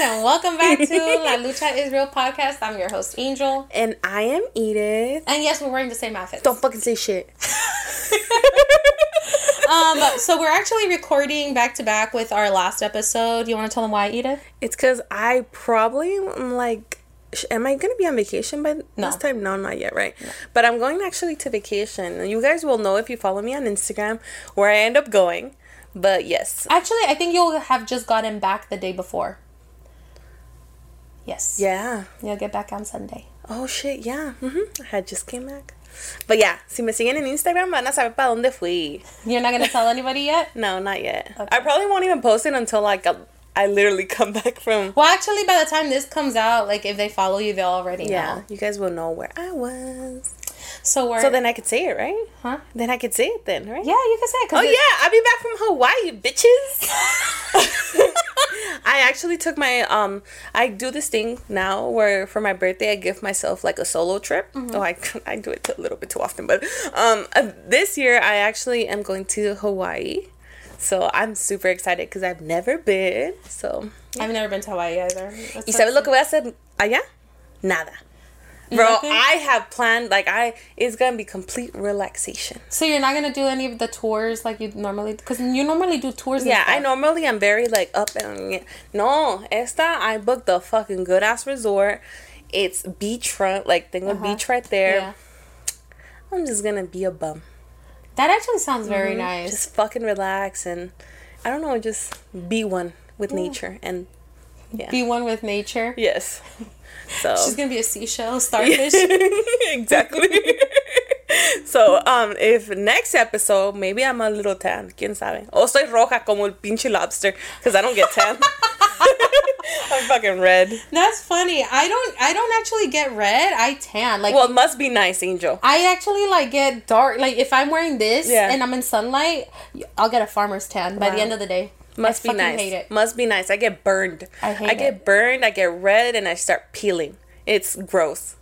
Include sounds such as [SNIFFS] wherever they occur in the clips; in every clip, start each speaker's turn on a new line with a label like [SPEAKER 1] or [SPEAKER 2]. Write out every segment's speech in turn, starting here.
[SPEAKER 1] and welcome back to [LAUGHS] La Lucha is Real podcast. I'm your host, Angel.
[SPEAKER 2] And I am Edith.
[SPEAKER 1] And yes, we're wearing the same outfits.
[SPEAKER 2] Don't fucking say shit. [LAUGHS]
[SPEAKER 1] um, so we're actually recording back to back with our last episode. You want to tell them why, Edith?
[SPEAKER 2] It's because I probably am like. Am I gonna be on vacation by
[SPEAKER 1] No.
[SPEAKER 2] this time? No, not yet, right? But I'm going actually to vacation. You guys will know if you follow me on Instagram where I end up going. But yes,
[SPEAKER 1] Actually, I think you'll have just gotten back the day before. Yes.
[SPEAKER 2] yeah.
[SPEAKER 1] You'll get back on Sunday.
[SPEAKER 2] Oh shit, yeah. hmm I had just came back. But yeah, si me siguen en Instagram van a saber para dónde fui.
[SPEAKER 1] You're not gonna tell anybody yet. [LAUGHS]
[SPEAKER 2] No, not yet.
[SPEAKER 1] Okay.
[SPEAKER 2] I probably won't even post it until like a, I literally [LAUGHS] come back from.
[SPEAKER 1] Well, actually, by the time this comes out, like if they follow you, they'll already know.
[SPEAKER 2] Yeah,
[SPEAKER 1] know.
[SPEAKER 2] you guys will know where I was.
[SPEAKER 1] So we're
[SPEAKER 2] So then I could say it, right?
[SPEAKER 1] huh?
[SPEAKER 2] Then I could say it then, right?
[SPEAKER 1] Yeah, you can say it.
[SPEAKER 2] Oh yeah, I'll be back from Hawaii, bitches. [LAUGHS] I actually took my um. I do this thing now where for my birthday I give myself like a solo trip.
[SPEAKER 1] Mm-hmm.
[SPEAKER 2] Oh, I I do it a little bit too often, but um, uh, this year I actually am going to Hawaii, so I'm super excited because I've never been. So
[SPEAKER 1] I've never been to Hawaii either. That's
[SPEAKER 2] ¿Y sabes lo que voy a hacer allá? Nada. Bro,
[SPEAKER 1] Nothing?
[SPEAKER 2] I have planned like I it's gonna be complete relaxation.
[SPEAKER 1] So you're not gonna do any of the tours like you normally because you normally do tours.
[SPEAKER 2] Yeah, I normally am very like up and no. Esta I booked the fucking good ass resort. It's beachfront, like tengo
[SPEAKER 1] Uh-huh.
[SPEAKER 2] beach right there.
[SPEAKER 1] Yeah,
[SPEAKER 2] I'm just gonna be a bum,
[SPEAKER 1] that actually sounds very nice.
[SPEAKER 2] Mm-hmm. just fucking relax and I don't know, just be one with nature and yeah.
[SPEAKER 1] Be one with nature.
[SPEAKER 2] yes. [LAUGHS] So
[SPEAKER 1] She's gonna be a seashell, [LAUGHS] starfish.
[SPEAKER 2] exactly. [LAUGHS] so, um, if next episode maybe I'm a little tan, quién sabe. O soy roja como el pinche lobster because I don't get tan. [LAUGHS] I'm fucking red.
[SPEAKER 1] That's funny. I don't. I don't actually get red. I tan. Like
[SPEAKER 2] Well, it must be nice, Angel.
[SPEAKER 1] I actually like get dark. Like if I'm wearing this
[SPEAKER 2] Yeah.
[SPEAKER 1] and I'm in sunlight, I'll get a farmer's tan by the end of the day.
[SPEAKER 2] Must
[SPEAKER 1] I
[SPEAKER 2] be nice.
[SPEAKER 1] hate it.
[SPEAKER 2] Must be nice. I get burned.
[SPEAKER 1] I hate
[SPEAKER 2] I get
[SPEAKER 1] it.
[SPEAKER 2] burned. I get red, and I start peeling. It's gross.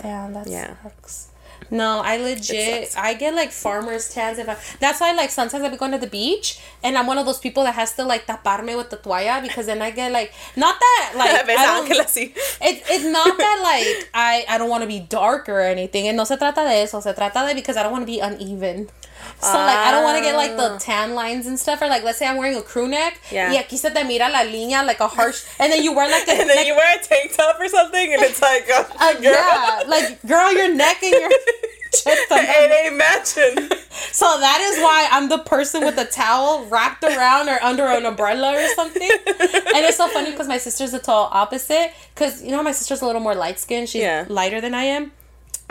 [SPEAKER 1] Damn, that
[SPEAKER 2] Yeah.
[SPEAKER 1] sucks. No, I legit. I get like farmer's tans if I that's why like sometimes I be going to the beach and I'm one of those people that has to like taparme with the toalla because then I get like not that [LAUGHS] like I don't,
[SPEAKER 2] la sí.
[SPEAKER 1] it, it's not that like I I don't want to be dark or anything and no se trata de eso se trata de because I don't want to be uneven so like I don't want to get like the
[SPEAKER 2] Ah.
[SPEAKER 1] tan lines and stuff or like let's say I'm wearing a crew neck
[SPEAKER 2] Yeah.
[SPEAKER 1] y aquí se te mira la línea like a harsh and then you wear like a [LAUGHS]
[SPEAKER 2] And then
[SPEAKER 1] like,
[SPEAKER 2] you wear a tank top or something, and it's like, [LAUGHS] uh,
[SPEAKER 1] uh, [LAUGHS]
[SPEAKER 2] girl,
[SPEAKER 1] yeah like girl your neck and your chest
[SPEAKER 2] it ain't matching.
[SPEAKER 1] So that is why I'm the person with the towel wrapped around or under an umbrella or something. And it's so funny because my sister's the total opposite. Because you know my sister's a little more light skinned. She's
[SPEAKER 2] Yeah.
[SPEAKER 1] lighter than I am.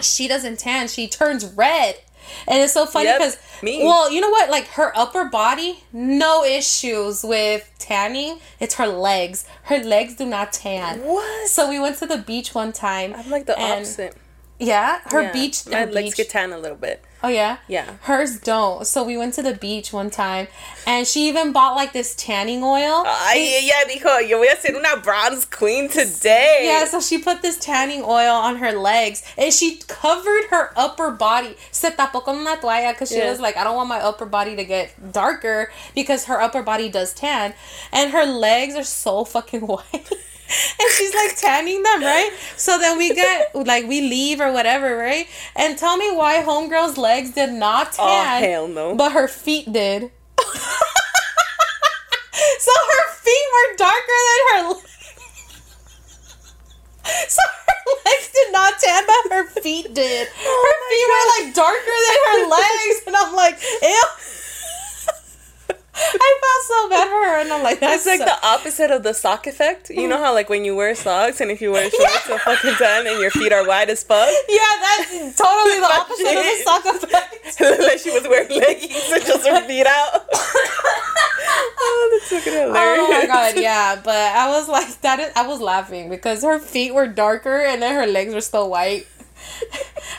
[SPEAKER 1] She doesn't tan. She turns red. And it's so funny because
[SPEAKER 2] me.
[SPEAKER 1] well, you know what? Like her upper body, no issues with tanning. It's her legs. Her legs do not tan.
[SPEAKER 2] What?
[SPEAKER 1] So we went to the beach one time.
[SPEAKER 2] I'm like the opposite.
[SPEAKER 1] Yeah, her
[SPEAKER 2] Yeah.
[SPEAKER 1] beach.
[SPEAKER 2] My
[SPEAKER 1] her
[SPEAKER 2] legs
[SPEAKER 1] beach-
[SPEAKER 2] get tan a little bit.
[SPEAKER 1] Oh yeah.
[SPEAKER 2] Yeah.
[SPEAKER 1] Hers don't. So we went to the beach one time, and she even bought like this tanning oil.
[SPEAKER 2] Ay, ella dijo, yo voy a ser una bronze queen today.
[SPEAKER 1] yeah, so she put this tanning oil on her legs, and she covered her upper body. Se tapó con una toalla because she
[SPEAKER 2] Yeah.
[SPEAKER 1] was like, I don't want my upper body to get darker because her upper body does tan, and her legs are so fucking [LAUGHS] white. [LAUGHS] and she's like tanning them, right? So then we get like we leave or whatever, right? And tell me why homegirl's legs did not tan.
[SPEAKER 2] Oh,
[SPEAKER 1] tan.
[SPEAKER 2] hell no.
[SPEAKER 1] But her feet did. [LAUGHS] so her feet were darker than her. [LAUGHS] So her legs did not tan, but her feet did. Oh her feet were like darker than her legs, and I'm like, ew. [LAUGHS] I felt so bad for her, and I'm like, that's
[SPEAKER 2] It's like the opposite of the sock effect. You know how like when you wear socks and if you wear [LAUGHS] shorts so fucking tan and your feet are white as fuck?
[SPEAKER 1] yeah, that's totally the opposite of the sock effect. [LAUGHS]
[SPEAKER 2] like she was wearing leggings and just her feet out. oh, that's fucking hilarious.
[SPEAKER 1] Oh my god, yeah. But I was like, that is, I was laughing because her feet were darker and then her legs were still white.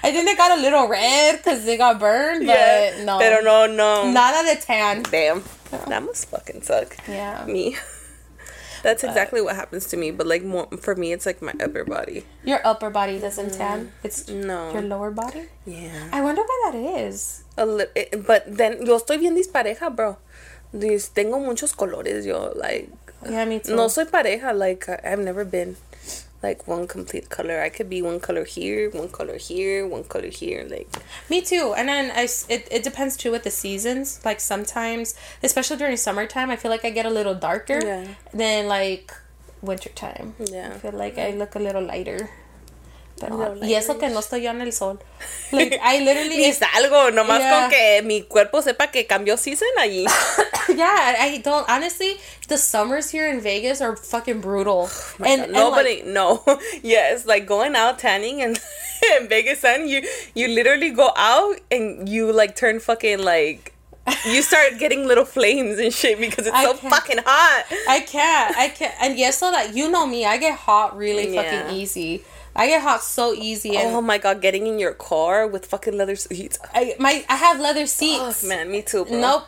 [SPEAKER 1] I think they got a little red because they got burned, but
[SPEAKER 2] Yeah,
[SPEAKER 1] no.
[SPEAKER 2] Pero no, no.
[SPEAKER 1] Nada de tan.
[SPEAKER 2] Damn. [LAUGHS] That must fucking suck.
[SPEAKER 1] Yeah.
[SPEAKER 2] Me. [LAUGHS] That's exactly what happens to me, but like more for me, it's like my upper body.
[SPEAKER 1] Your upper body doesn't mm-hmm. tan. It's
[SPEAKER 2] No.
[SPEAKER 1] your lower body.
[SPEAKER 2] Yeah.
[SPEAKER 1] I wonder why that is.
[SPEAKER 2] A li- it- but then yo estoy bien dispareja, bro. These tengo muchos colores, yo like.
[SPEAKER 1] Yeah, me too.
[SPEAKER 2] No soy pareja. Like I've never been like one complete color. I could be one color here, one color here, one color here. Like
[SPEAKER 1] Me too. And then I it, it depends too with the seasons. Like sometimes, especially during summertime, I feel like I get a little darker
[SPEAKER 2] Yeah.
[SPEAKER 1] than like wintertime.
[SPEAKER 2] Yeah.
[SPEAKER 1] I feel like I look a little lighter. Pero,
[SPEAKER 2] little
[SPEAKER 1] y eso que no estoy yo en el sol. Like, I literally. [LAUGHS]
[SPEAKER 2] ni salgo, nomás
[SPEAKER 1] Yeah.
[SPEAKER 2] con que mi cuerpo sepa que cambió season allí. [LAUGHS]
[SPEAKER 1] yeah, I don't. Honestly, the summers here in Vegas are fucking brutal. [SIGHS]
[SPEAKER 2] Oh my
[SPEAKER 1] and, and,
[SPEAKER 2] nobody no [LAUGHS] yes like going out tanning and in Vegas sun you you literally go out and you like turn fucking like you start getting little flames and shit because it's
[SPEAKER 1] I
[SPEAKER 2] so
[SPEAKER 1] can't.
[SPEAKER 2] fucking hot.
[SPEAKER 1] I can't. I can't. And yes, so that you know me, I get hot really
[SPEAKER 2] Yeah.
[SPEAKER 1] fucking easy. I get hot so easy, and
[SPEAKER 2] Oh my god, getting in your car with fucking leather seats.
[SPEAKER 1] I my I have leather seats.
[SPEAKER 2] Oh man, me too, bro.
[SPEAKER 1] Nope.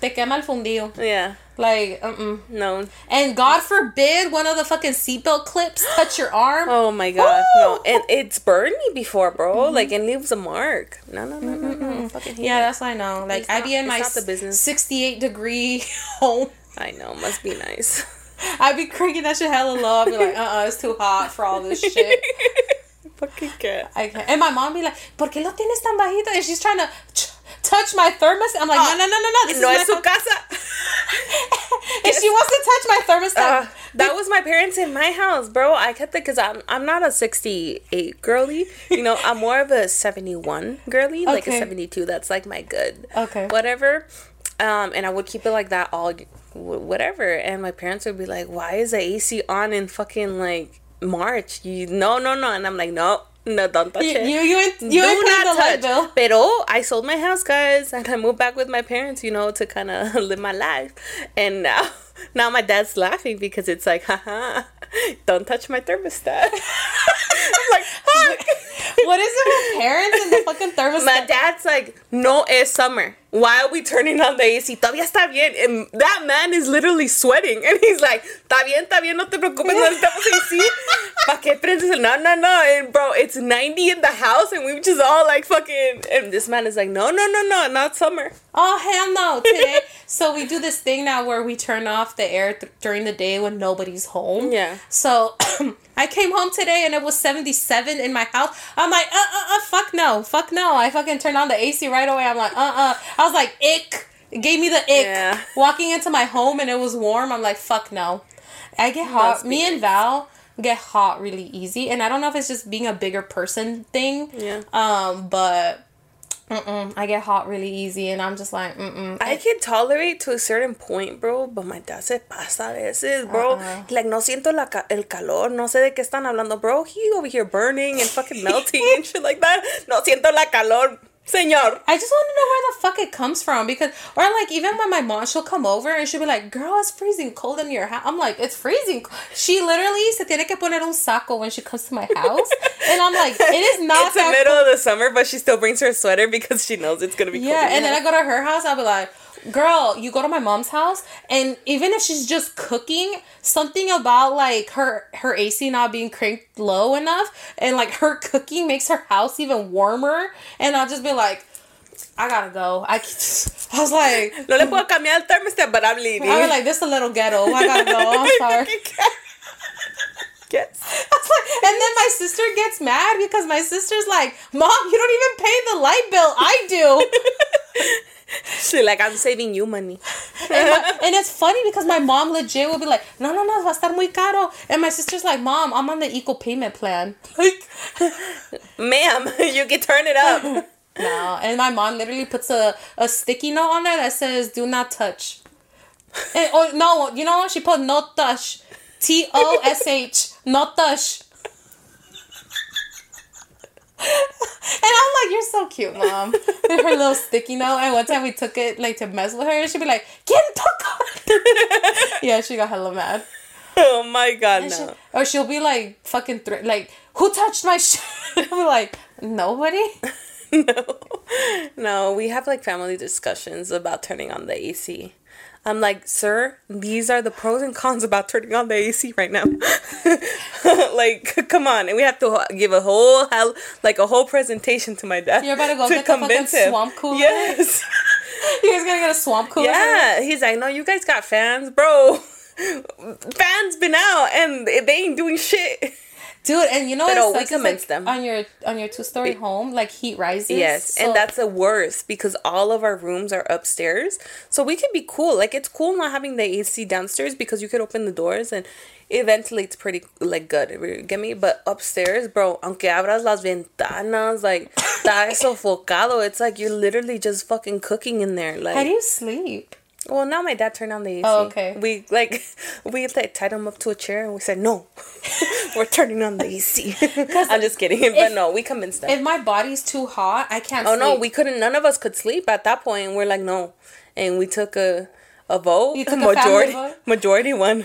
[SPEAKER 1] Te quema el fundido.
[SPEAKER 2] Yeah.
[SPEAKER 1] Like, uh-uh.
[SPEAKER 2] No.
[SPEAKER 1] And God forbid one of the fucking seatbelt clips touch your arm. [GASPS]
[SPEAKER 2] Oh my god. No. And it's burned me before, bro. Mm-hmm. Like it leaves a mark. No, no, no, no, no. Fucking
[SPEAKER 1] Yeah,
[SPEAKER 2] it.
[SPEAKER 1] that's what I know. Like,
[SPEAKER 2] It's
[SPEAKER 1] I
[SPEAKER 2] not-
[SPEAKER 1] be in my
[SPEAKER 2] the business.
[SPEAKER 1] 68 degree [LAUGHS] home.
[SPEAKER 2] I know. Must be nice. [LAUGHS] [LAUGHS]
[SPEAKER 1] I be cranking that shit hella low. I be like, uh-uh, it's too hot for all this shit. [LAUGHS]
[SPEAKER 2] fucking cat.
[SPEAKER 1] I can't. And my mom be like, ¿por qué lo tienes tan bajito? And she's trying to ch- touch my thermos. I'm like, no, no, no, no, no. This
[SPEAKER 2] No
[SPEAKER 1] is
[SPEAKER 2] es
[SPEAKER 1] my
[SPEAKER 2] su casa. [LAUGHS]
[SPEAKER 1] and she wants to touch my thermostat.
[SPEAKER 2] Uh, that was my parents in my house, bro. I kept it because I'm I'm not a 68 girly. You know, I'm more of a 71 girly, like a 72. That's like my good.
[SPEAKER 1] Okay.
[SPEAKER 2] Whatever. Um, and I would keep it like that all, whatever. And my parents would be like, "Why is the AC on in fucking like March? You no, no, no." And I'm like, "No, no, don't touch
[SPEAKER 1] you,
[SPEAKER 2] it."
[SPEAKER 1] you, you you
[SPEAKER 2] Do
[SPEAKER 1] the light bill.
[SPEAKER 2] Pero I sold my house, guys, and I moved back with my parents, you know, to kind of [LAUGHS] live my life. And now, [LAUGHS] now my dad's laughing because it's like, haha, don't touch my thermostat. [LAUGHS] I'm like, fuck.
[SPEAKER 1] What is it with parents and the fucking thermostat?
[SPEAKER 2] My dad's like, no, it's summer. Why are we turning on the AC? Todavía está bien. And that man is literally sweating. And he's like, está bien, está bien, no te preocupes, no necesitamos AC. [LAUGHS] ¿Para qué prendes el? No, no, no. And bro, it's 90 in the house and we just all like fucking. And this man is like, no, no, no, no, not summer.
[SPEAKER 1] Oh hell no! Today, [LAUGHS] so we do this thing now where we turn off the air th- during the day when nobody's home.
[SPEAKER 2] Yeah.
[SPEAKER 1] So [CLEARS THROAT] I came home today and it was seventy seven in my house. I'm like, uh, uh, uh, fuck no, fuck no. I fucking turned on the AC right away. I'm like, uh, uh. I was like, ick. It gave me the ick.
[SPEAKER 2] Yeah.
[SPEAKER 1] Walking into my home and it was warm. I'm like, fuck no. I get hot. Me and Val get hot really easy, and I don't know if it's just being a bigger person thing.
[SPEAKER 2] Yeah.
[SPEAKER 1] Um, but. Mm-mm, I get hot really easy, and I'm just like, mm-mm.
[SPEAKER 2] I can tolerate to a certain point, bro, but my dad se pasa a veces, bro.
[SPEAKER 1] Uh-uh.
[SPEAKER 2] Like, no siento la ca- el calor, no sé de qué están hablando, bro. He over here burning and fucking melting [LAUGHS] and shit like that. No siento la calor, señor.
[SPEAKER 1] I just want to know where the fuck it comes from because, or like even when my mom, she'll come over and she'll be like, "Girl, it's freezing cold in your house." I'm like, "It's freezing." She literally se tiene que poner un saco when she comes to my house, and I'm like, "It is [LAUGHS] not
[SPEAKER 2] It's the middle of the summer, but she still brings her sweater because she knows it's gonna be cold.
[SPEAKER 1] Yeah, and then I go to her house, I'll be like, girl, you go to my mom's house, and even if she's just cooking, something about like her her AC not being cranked low enough, and like her cooking makes her house even warmer, and I'll just be like, I gotta go. I, [LAUGHS] I was like,
[SPEAKER 2] No le puedo cambiar el thermostat, but I'm leaving.
[SPEAKER 1] I was like, this is a little ghetto. I gotta go. I'm [LAUGHS] sorry.
[SPEAKER 2] Yes. [LAUGHS]
[SPEAKER 1] I was like- and then my sister gets mad because my sister's like, Mom, you don't even pay the light bill. I do. [LAUGHS]
[SPEAKER 2] She like, I'm saving you money.
[SPEAKER 1] And, my, and it's funny because my mom legit will be like, no, no, no, va a estar muy caro. And my sister's like, Mom, I'm on the equal payment plan. [LAUGHS] Like,
[SPEAKER 2] Ma'am, [LAUGHS] you can turn it up.
[SPEAKER 1] no. And my mom literally puts a, a sticky note on there that says, do not touch. And, oh, no, you know? She put no touch. T O S H. No touch. [LAUGHS] And I'm like, you're so cute, mom. [LAUGHS] And her little sticky note. And one time we took it like to mess with her, and she'd be like, "Get took [LAUGHS] Yeah, she got hella mad.
[SPEAKER 2] oh my god,
[SPEAKER 1] And she-
[SPEAKER 2] no.
[SPEAKER 1] or she'll be like fucking thr like, who touched my shit? Be like, nobody.
[SPEAKER 2] no. No, we have like family discussions about turning on the AC. I'm like, sir, these are the pros and cons about turning on the AC right now. [LAUGHS] like, come on, and we have to give a whole hell, like a whole presentation to my dad.
[SPEAKER 1] You're about to go get the fucking swamp cooler?
[SPEAKER 2] Yes. [LAUGHS]
[SPEAKER 1] You guys gonna get a swamp cooler?
[SPEAKER 2] Yeah, he's like, no, you guys got fans, bro. [LAUGHS] fans been out and they ain't doing shit.
[SPEAKER 1] Dude, and you know it
[SPEAKER 2] we convinced
[SPEAKER 1] like,
[SPEAKER 2] them.
[SPEAKER 1] on your on your two story home, like heat rises.
[SPEAKER 2] Yes,
[SPEAKER 1] so-
[SPEAKER 2] and that's the worst because all of our rooms are upstairs. So we could be cool. Like it's cool not having the AC downstairs because you could open the doors and it ventilates pretty like good. Get me? But upstairs, bro, aunque abras las ventanas, like [LAUGHS] está sofocado. It's like you're literally just fucking cooking in there. Like
[SPEAKER 1] How do you sleep?
[SPEAKER 2] Well, now my dad turned on the AC.
[SPEAKER 1] Oh, okay.
[SPEAKER 2] We like [LAUGHS] we like tied him up to a chair and we said no, [LAUGHS] we're turning on the AC. [LAUGHS] I'm just kidding, but no, we convinced them.
[SPEAKER 1] If my body's too hot, I can't.
[SPEAKER 2] oh no, we couldn't. None of us could sleep at that point. We're like no, and we took a a vote.
[SPEAKER 1] You took a
[SPEAKER 2] majority
[SPEAKER 1] vote?
[SPEAKER 2] majority won,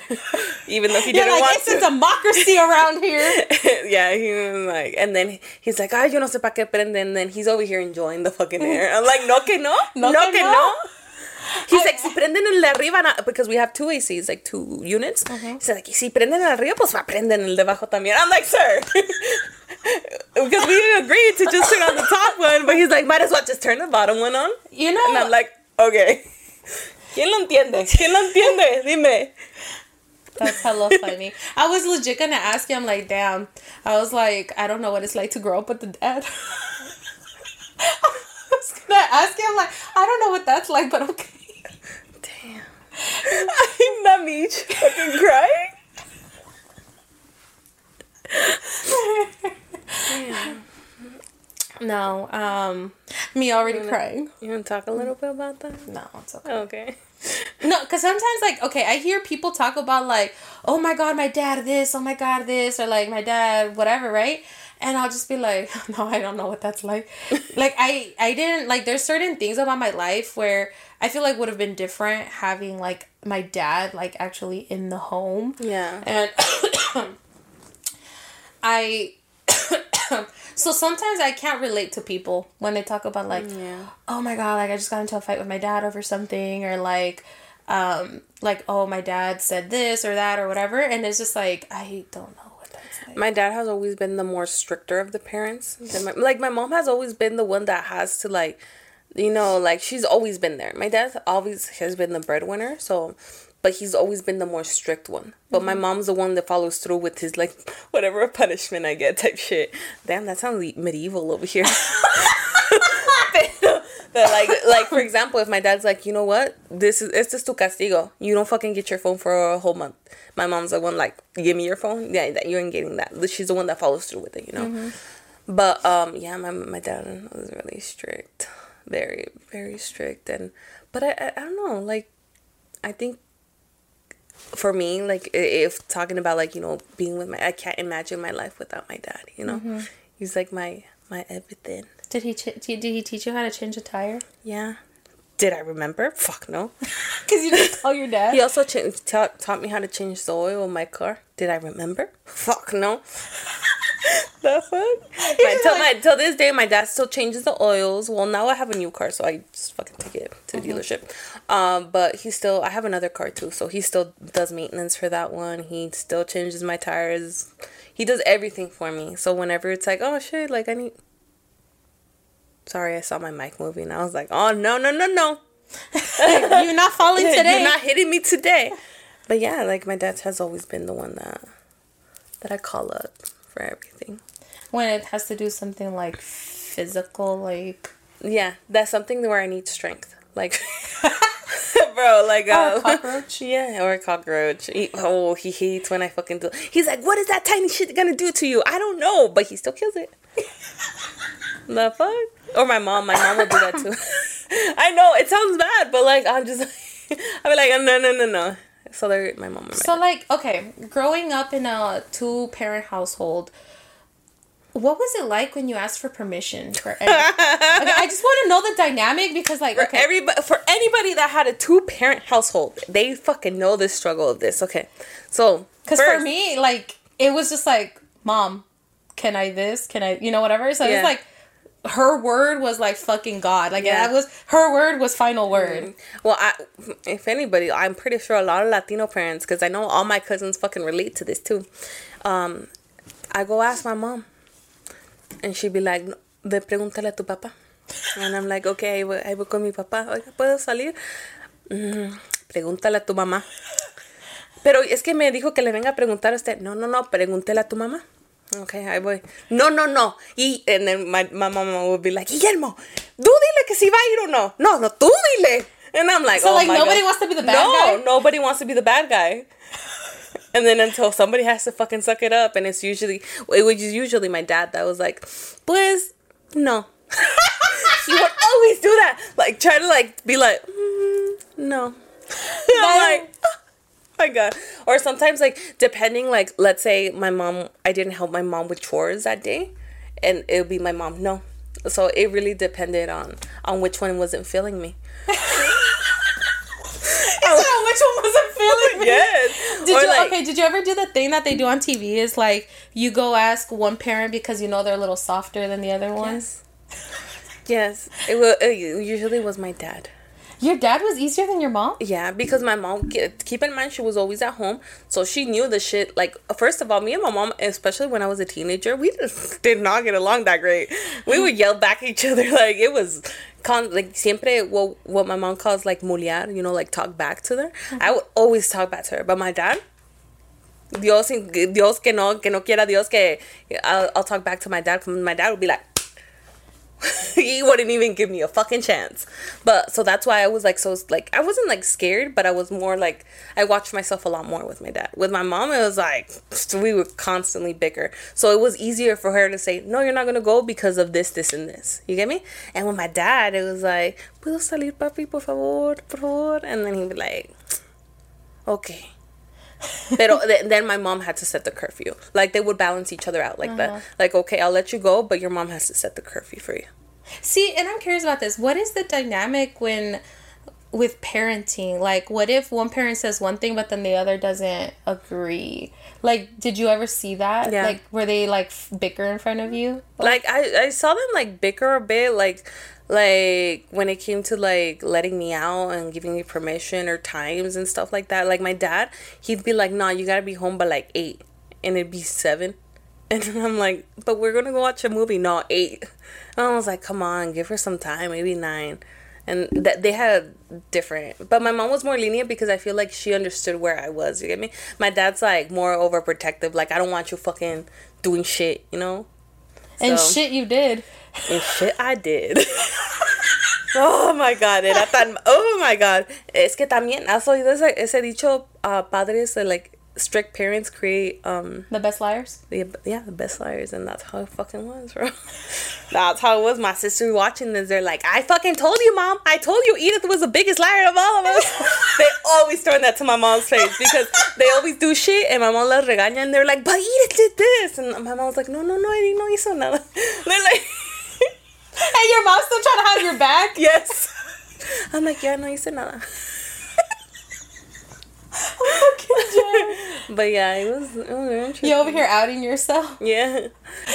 [SPEAKER 2] even though he
[SPEAKER 1] You're
[SPEAKER 2] didn't
[SPEAKER 1] like
[SPEAKER 2] want
[SPEAKER 1] it's a
[SPEAKER 2] to.
[SPEAKER 1] democracy around here.
[SPEAKER 2] yeah, he was like, and then he's like, ay, yo no sé pa qué prende, and then he's over here enjoying the fucking air. I'm like, no que no,
[SPEAKER 1] No
[SPEAKER 2] no,
[SPEAKER 1] que
[SPEAKER 2] que
[SPEAKER 1] no.
[SPEAKER 2] no. He's like, si prenden el de arriba, na-" because we have two ACs, like two units. He's like, si prenden el arriba, pues va a prender el de abajo también. I'm like, sir. [LAUGHS] because we agreed to just turn on the top one, but he's like, might as well just turn the bottom one on.
[SPEAKER 1] You know,
[SPEAKER 2] And I'm like, okay. ¿Quién lo entiende? ¿Quién lo entiende? Dime.
[SPEAKER 1] That's hella [LAUGHS] funny. I was legit gonna ask you. I'm like, damn. I was like, I don't know what it's like to grow up with a dad. [LAUGHS] [LAUGHS] I was gonna ask you. I'm like, I don't know what that's like, but okay.
[SPEAKER 2] Damn. I'm not me fucking crying. Damn. [LAUGHS]
[SPEAKER 1] No, um, me already crying.
[SPEAKER 2] You want to talk a little bit about that?
[SPEAKER 1] No, it's okay.
[SPEAKER 2] Okay.
[SPEAKER 1] No, because sometimes, like, okay, I hear people talk about, like, oh my god, my dad this, oh my god, this, or like, my dad, whatever, right? And I'll just be like, [LAUGHS] no, I don't know what that's like. like, I, I didn't, like, there's certain things about my life where I feel like would have been different having, like, my dad, like, actually in the home.
[SPEAKER 2] Yeah.
[SPEAKER 1] And [COUGHS] I, [COUGHS] so sometimes I can't relate to people when they talk about, like,
[SPEAKER 2] Yeah.
[SPEAKER 1] oh my god like i just got into a fight with my dad over something or like um like oh my dad said this or that or whatever and it's just like i don't know what that's like
[SPEAKER 2] My dad has always been the more stricter of the parents. My, like my mom has always been the one that has to like, you know, like she's always been there. My dad always has been the breadwinner, so, but he's always been the more strict one. But my mm-hmm. mom's the one that follows through with his like [LAUGHS] whatever punishment I get type shit. Damn, that sounds medieval over here. [LAUGHS] But like, like for example, if my dad's like, you know what, this is it's just tu castigo. You don't fucking get your phone for a whole month. My mom's the one like, give me your phone. Yeah, that you ain't getting that. She's the one that follows through with it, you know. But um, yeah, my my dad was really strict, very very strict, and but I I, I don't know, like, I think for me, like if talking about like you know being with my, I can't imagine my life without my dad. You know, he's like my my everything.
[SPEAKER 1] Did he ch- did he teach you how to change a tire
[SPEAKER 2] Yeah. Did I remember? Fuck no. [LAUGHS]
[SPEAKER 1] because you didn't tell your dad
[SPEAKER 2] He also cha- taught taught me how to change the oil in my car. Did I remember? Fuck no. [LAUGHS] the fuck? My, till this day, my dad still changes the oils. Well, now I have a new car, so I just fucking take it to the dealership. Um, but he still, I have another car too, so he still does maintenance for that one. He still changes my tires. He does everything for me. So whenever it's like, oh shit, like I need. Sorry, I saw my mic moving. I was like, oh no no no no. [LAUGHS]
[SPEAKER 1] you're not falling [LAUGHS] today
[SPEAKER 2] You're not hitting me today. But yeah, like my dad has always been the one that that I call up for everything.
[SPEAKER 1] when it has to do something like physical like
[SPEAKER 2] Yeah, that's something where I need strength. Like, [LAUGHS] bro, like uh,
[SPEAKER 1] a cockroach
[SPEAKER 2] Yeah, or a cockroach. He, oh, he hates when I fucking do. He's like, "What is that tiny shit gonna do to you?" I don't know, but he still kills it. the fuck? Or my mom. My mom will do that too. [LAUGHS] I know it sounds bad, but like I'm just, [LAUGHS] I'm like, no, no, no, no. So they're my mom.
[SPEAKER 1] So like okay growing up in a two parent household what was it like when you asked for permission for every- [LAUGHS] okay, I just want to know the dynamic because like
[SPEAKER 2] For
[SPEAKER 1] okay
[SPEAKER 2] everybody, for anybody that had a two parent household, they fucking know the struggle of this. Okay, so
[SPEAKER 1] Because for me, like, it was just like, Mom, can I this? Can I, you know, whatever. So
[SPEAKER 2] Yeah.
[SPEAKER 1] it's like, her word was like fucking God. Like,
[SPEAKER 2] Yeah.
[SPEAKER 1] that was, her word was final word.
[SPEAKER 2] Well, I, if anybody, I'm pretty sure a lot of Latino parents, because I know all my cousins fucking relate to this too. Um, I go ask my mom, and she'd be like, "Ve pregúntale a tu papá." And I'm like, okay, i voy, voy con mi papá. Oiga, ¿puedo salir? Mm, pregúntale a tu mamá. Pero es que me dijo que le venga a preguntar a usted. No, no, no, pregúntele a tu mamá. Okay, ahí voy. No, no, no. Y and then my, my mama would be like, Guillermo, tú dile que si va a ir o no. No, no, tú dile. And I'm like,
[SPEAKER 1] So
[SPEAKER 2] oh
[SPEAKER 1] like nobody
[SPEAKER 2] God.
[SPEAKER 1] wants to be the bad
[SPEAKER 2] no,
[SPEAKER 1] guy.
[SPEAKER 2] No, nobody wants to be the bad guy. And then until somebody has to fucking suck it up, and it's usually it was usually my dad that was like, pues no. [LAUGHS] he would always do that, like try to like be like, "Mm, no. [LAUGHS] I'm like, [LAUGHS] my god. Or sometimes like depending, like let's say my mom, I didn't help my mom with chores that day, and it would be my mom, no. So it really depended on on which one wasn't feeling me. [LAUGHS] Oh.
[SPEAKER 1] So which one wasn't feeling me?
[SPEAKER 2] Yes.
[SPEAKER 1] Did
[SPEAKER 2] Or,
[SPEAKER 1] you
[SPEAKER 2] like-
[SPEAKER 1] okay? Did you ever do the thing that they do on TV? Is like you go ask one parent because you know they're a little softer than the other ones.
[SPEAKER 2] Yes, it was. It usually was my dad.
[SPEAKER 1] Your dad was easier than your mom.
[SPEAKER 2] Yeah, because my mom. Keep in mind, she was always at home, so she knew the shit. Like, first of all, me and my mom, especially when I was a teenager, we just [LAUGHS] did not get along that great. We would yell back at each other. [LAUGHS] Like it was, con like siempre what what my mom calls like mulear. You know, like talk back to her. Uh-huh. I would always talk back to her, but my dad. Dios, Dios que no, que no quiera Dios que I'll, I'll talk back to my dad. My dad would be like, [LAUGHS] he wouldn't even give me a fucking chance. But so that's why I was like so like I wasn't like scared, but I was more like I watched myself a lot more with my dad. With my mom, it was like we were constantly bigger, so it was easier for her to say no, you're not gonna go because of this, this, and this. You get me? And with my dad, it was like puedo salir, papi, por favor, por favor, and then he'd be like, okay. Pero th- then my mom had to set the curfew. Like they would balance each other out like that. Uh-huh. Like okay, I'll let you go, but your mom has to set the curfew for you.
[SPEAKER 1] See, and I'm curious about this. What is the dynamic when with parenting? Like, what if one parent says one thing but then the other doesn't agree? Like, did you ever see that?
[SPEAKER 2] Yeah.
[SPEAKER 1] Like, were they like f- bicker in front of you?
[SPEAKER 2] like I, I saw them like bicker a bit like like when it came to like letting me out and giving me permission or times and stuff like that like my dad he'd be like nah you gotta be home by like eight. And it'd be seven. [LAUGHS] And i'm like but we're gonna go watch a movie no eight. And i was like come on give her some time maybe nine. And that they had different but my mom was more lenient because i feel like she understood where i was you get me? My dad's like more overprotective like i don't want you fucking doing shit you know?
[SPEAKER 1] And
[SPEAKER 2] So-
[SPEAKER 1] shit, you did.
[SPEAKER 2] And shit I did. [LAUGHS] oh my god, era tan. Oh my god. Es que también has oído ese, ese dicho, uh, padres, uh, like strict parents create, um,
[SPEAKER 1] The best liars.
[SPEAKER 2] the, yeah, the best liars, and that's how it fucking was, bro. [LAUGHS] that's how it was. My sister watching this, they're like, I fucking told you, mom. I told you Edith was the biggest liar of all of us. [LAUGHS] they always throwing that to my mom's face because they always do shit, and my mom les regaña, and they're like, but Edith did this, and my mom's like, no, no, no, I didn't know hizo nada. They're like. [LAUGHS]
[SPEAKER 1] And your mom's still trying to have your back. [LAUGHS]
[SPEAKER 2] Yes. I'm like, yeah, no you said nada. [LAUGHS] Oh, but yeah, it was, it was interesting.
[SPEAKER 1] You over here outing yourself.
[SPEAKER 2] Yeah.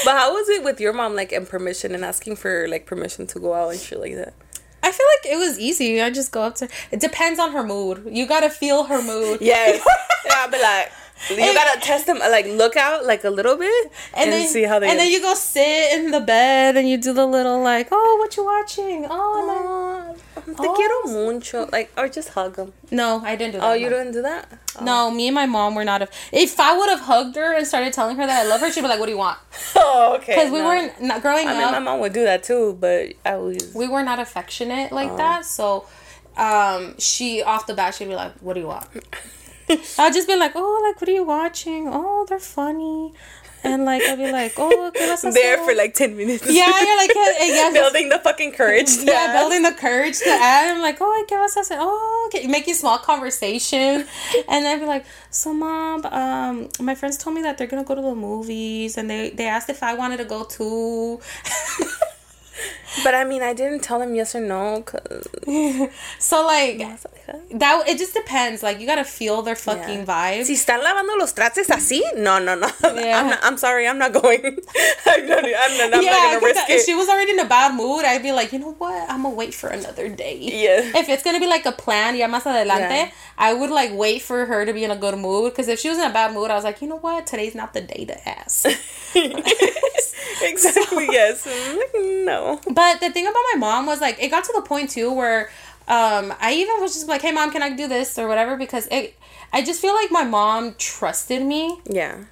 [SPEAKER 2] But how was it with your mom, like, and permission and asking for, like, permission to go out and shit like that?
[SPEAKER 1] I feel like it was easy. I just go up to her. It depends on her mood. You gotta feel her mood.
[SPEAKER 2] Yes. yeah, I'll be like, you gotta test them, like, look out, like, a little bit and,
[SPEAKER 1] then
[SPEAKER 2] see how they
[SPEAKER 1] And then you go sit in the bed and you do the little like, oh, what you watching? Oh,
[SPEAKER 2] Oh, te
[SPEAKER 1] Oh.
[SPEAKER 2] quiero mucho. Like, or just hug them.
[SPEAKER 1] no. no, I didn't do that.
[SPEAKER 2] Oh, you
[SPEAKER 1] no.
[SPEAKER 2] didn't do that?
[SPEAKER 1] No, me and my mom were not. A, if I would have hugged her and started telling her that I love her, she'd be like, "What do you want?" [LAUGHS]
[SPEAKER 2] Oh, okay.
[SPEAKER 1] Because we
[SPEAKER 2] no.
[SPEAKER 1] weren't not growing
[SPEAKER 2] I mean,
[SPEAKER 1] up.
[SPEAKER 2] my mom would do that too, but I was.
[SPEAKER 1] we were not affectionate like
[SPEAKER 2] Oh.
[SPEAKER 1] that. So, um, she off the bat she'd be like, "What do you want?" [LAUGHS] [LAUGHS] I'd just be like, "Oh, like what are you watching? Oh, they're funny," and like I'll be like, "Oh, ¿qué vas a [LAUGHS]
[SPEAKER 2] there
[SPEAKER 1] hacer?"
[SPEAKER 2] for like 10 minutes.
[SPEAKER 1] yeah, yeah, like yeah, [LAUGHS]
[SPEAKER 2] building the fucking courage.
[SPEAKER 1] yeah, building the courage to add. I'm like, oh, ¿qué vas a hacer? Oh, okay. making small conversation, and then I'd be like, so mom, um, my friends told me that they're gonna go to the movies, and they they asked if I wanted to go too.
[SPEAKER 2] But I mean, I didn't tell them yes or no. Cause [LAUGHS]
[SPEAKER 1] so like that, it just depends. Like you gotta feel their fucking
[SPEAKER 2] Yeah.
[SPEAKER 1] vibe.
[SPEAKER 2] si están lavando los trastes así, no, no, no. [LAUGHS]
[SPEAKER 1] Yeah.
[SPEAKER 2] I'm, not, I'm sorry, I'm not going. [LAUGHS] I'm not, I'm not, I'm
[SPEAKER 1] yeah,
[SPEAKER 2] not gonna risk
[SPEAKER 1] if
[SPEAKER 2] it.
[SPEAKER 1] she was already in a bad mood, I'd be like, you know what? I'm gonna wait for another day.
[SPEAKER 2] Yeah.
[SPEAKER 1] If it's gonna be like a plan, ya más adelante,
[SPEAKER 2] Yeah.
[SPEAKER 1] I would like wait for her to be in a good mood. Because if she was in a bad mood, I was like, you know what? Today's not the day to ask.
[SPEAKER 2] exactly. yes. Mm, no.
[SPEAKER 1] But the thing about my mom was like, it got to the point too where um, I even was just like, hey, mom, can I do this or whatever? Because it, I just feel like my mom trusted me.
[SPEAKER 2] Yeah.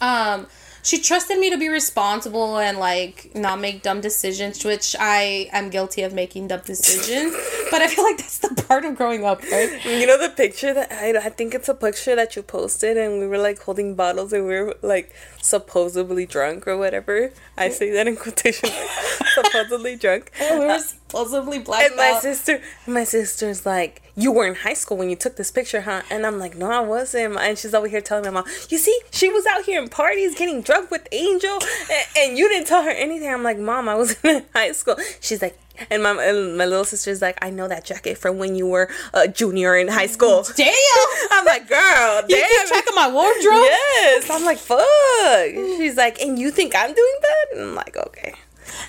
[SPEAKER 1] Um, she trusted me to be responsible and like not make dumb decisions, which I am guilty of making dumb decisions. but I feel like that's the part of growing up, right?
[SPEAKER 2] You know the picture that I, I think it's a picture that you posted and we were like holding bottles and we were like supposedly drunk or whatever. I say that in quotation [LAUGHS] supposedly drunk.
[SPEAKER 1] And we were blacked
[SPEAKER 2] And my
[SPEAKER 1] out.
[SPEAKER 2] sister my sister's like, You were in high school when you took this picture, huh? And I'm like, No, I wasn't and she's over here telling my mom, You see, she was out here in parties getting drunk with Angel and, and you didn't tell her anything. I'm like, Mom, I was [LAUGHS] in high school. She's like and my, and my little sister's like, I know that jacket from when you were a junior in high school. [LAUGHS]
[SPEAKER 1] Damn! [LAUGHS]
[SPEAKER 2] I'm like, girl,
[SPEAKER 1] You
[SPEAKER 2] damn.
[SPEAKER 1] keep track of my wardrobe?
[SPEAKER 2] Yes. I'm like, fuck. She's like, and you think I'm doing that? And I'm like, okay.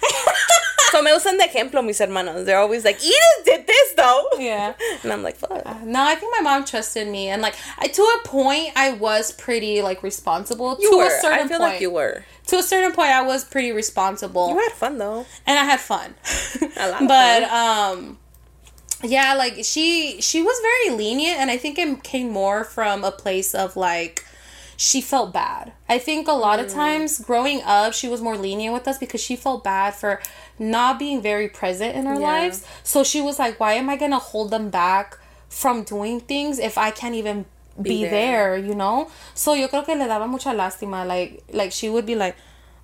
[SPEAKER 2] [LAUGHS] so me usan de ejemplo mis hermanos. They're always like, Edith did this though.
[SPEAKER 1] Yeah.
[SPEAKER 2] And I'm like, fuck.
[SPEAKER 1] No, I think my mom trusted me, and like I, to a point, I was pretty like responsible.
[SPEAKER 2] You
[SPEAKER 1] to
[SPEAKER 2] were.
[SPEAKER 1] a certain
[SPEAKER 2] I feel
[SPEAKER 1] point,
[SPEAKER 2] like you were.
[SPEAKER 1] to a certain point, I was pretty responsible,
[SPEAKER 2] You had fun though.
[SPEAKER 1] and I had fun. [LAUGHS]
[SPEAKER 2] A lot of
[SPEAKER 1] but um, yeah, like she she was very lenient, and I think it came more from a place of like she felt bad. I think a lot
[SPEAKER 2] Mm.
[SPEAKER 1] of times growing up, she was more lenient with us because she felt bad for not being very present in our
[SPEAKER 2] Yeah.
[SPEAKER 1] lives. So she was like, "Why am I gonna hold them back from doing things if I can't even be,
[SPEAKER 2] Be
[SPEAKER 1] there.
[SPEAKER 2] there.
[SPEAKER 1] You know? So yo creo que le daba mucha lástima. Like, like she would be like.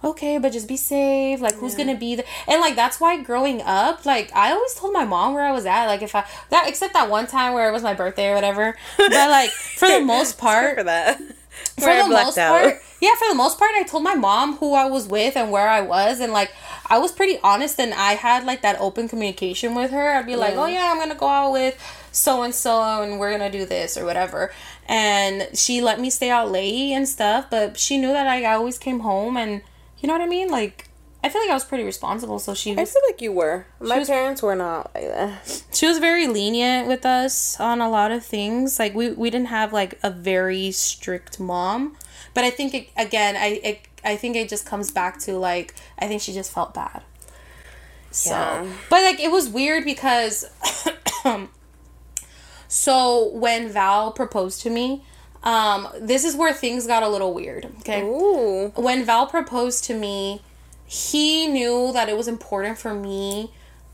[SPEAKER 1] Okay, but just be safe. Like, who's gonna be there? And like, that's why growing up, like, I always told my mom where I was at. Like, if I that except that one time where it was my birthday or whatever. [LAUGHS] But like, for the most part,
[SPEAKER 2] for that.
[SPEAKER 1] For the most
[SPEAKER 2] out.
[SPEAKER 1] part yeah for the most part i told my mom who i was with and where i was and like i was pretty honest and i had like that open communication with her i'd be like oh,
[SPEAKER 2] Yeah.
[SPEAKER 1] oh yeah i'm gonna go out with so and so and we're gonna do this or whatever and she let me stay out late and stuff but she knew that i always came home and you know what i mean like i feel like i was pretty responsible so she
[SPEAKER 2] I feel like you were. My
[SPEAKER 1] was-
[SPEAKER 2] parents were not like that.
[SPEAKER 1] she was very lenient with us on a lot of things like we, we didn't have like a very strict mom but i think it, again i it, i think it just comes back to like i think she just felt bad so
[SPEAKER 2] Yeah.
[SPEAKER 1] but like it was weird because [CLEARS THROAT] so when val proposed to me um this is where things got a little weird okay
[SPEAKER 2] Ooh.
[SPEAKER 1] when Val proposed to me, he knew that it was important for me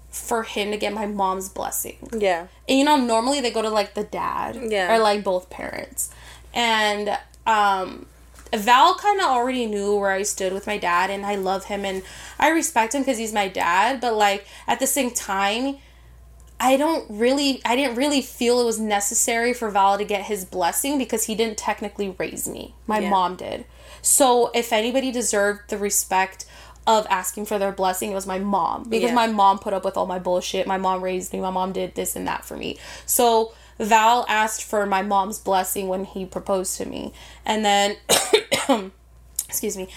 [SPEAKER 1] for him to get my mom's blessing.
[SPEAKER 2] Yeah.
[SPEAKER 1] And you know, normally they go to like the dad
[SPEAKER 2] Yeah.
[SPEAKER 1] or like both parents. And um Val kind of already knew where I stood with my dad and I love him and I respect him cuz he's my dad, but like at the same time I don't really I didn't really feel it was necessary for Val to get his blessing because he didn't technically raise me. My
[SPEAKER 2] Yeah.
[SPEAKER 1] mom did. So if anybody deserved the respect of asking for their blessing, it was my mom. Because
[SPEAKER 2] Yeah.
[SPEAKER 1] my mom put up with all my bullshit. My mom raised me. My mom did this and that for me. So Val asked for my mom's blessing when he proposed to me. And then [COUGHS] excuse me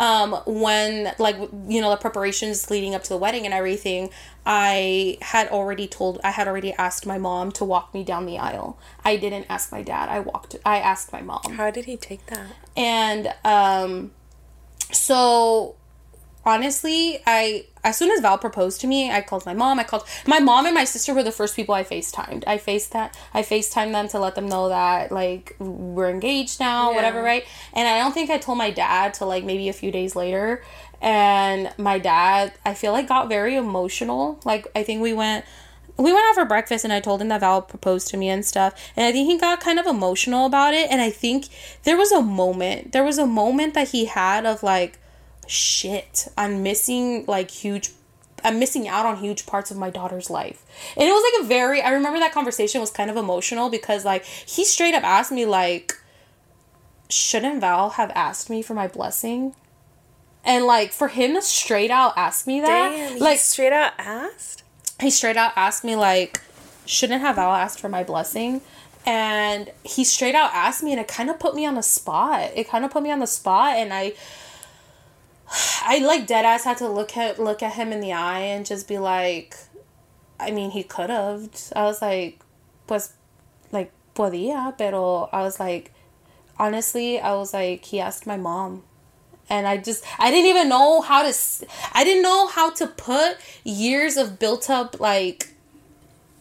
[SPEAKER 1] um when like you know the preparations leading up to the wedding and everything i had already told i had already asked my mom to walk me down the aisle i didn't ask my dad i walked i asked my mom
[SPEAKER 2] How did he take that?
[SPEAKER 1] and um so honestly i as soon as val proposed to me i called my mom i called my mom and my sister were the first people i facetimed i facetimed i facetimed them to let them know that like we're engaged now
[SPEAKER 2] Yeah.
[SPEAKER 1] whatever right and i don't think i told my dad till like maybe a few days later and my dad i feel like got very emotional like i think we went we went out for breakfast and I told him that Val proposed to me and stuff. And I think he got kind of emotional about it. And I think there was a moment, there was a moment that he had of like, shit, I'm missing like huge, I'm missing out on huge parts of my daughter's life. And it was like a very, I remember that conversation was kind of emotional because like he straight up asked me, like, shouldn't Val have asked me for my blessing? And like for him to straight out ask me that,
[SPEAKER 2] Damn.
[SPEAKER 1] Like
[SPEAKER 2] straight out asked.
[SPEAKER 1] he straight out asked me like shouldn't have Val asked for my blessing and he straight out asked me and it kind of put me on the spot it kind of put me on the spot and i [SIGHS] i like dead ass had to look at look at him in the eye and just be like i mean he could have i was like pues like podía pero i was like honestly i was like he asked my mom and I just I didn't even know how to i didn't know how to put years of built up like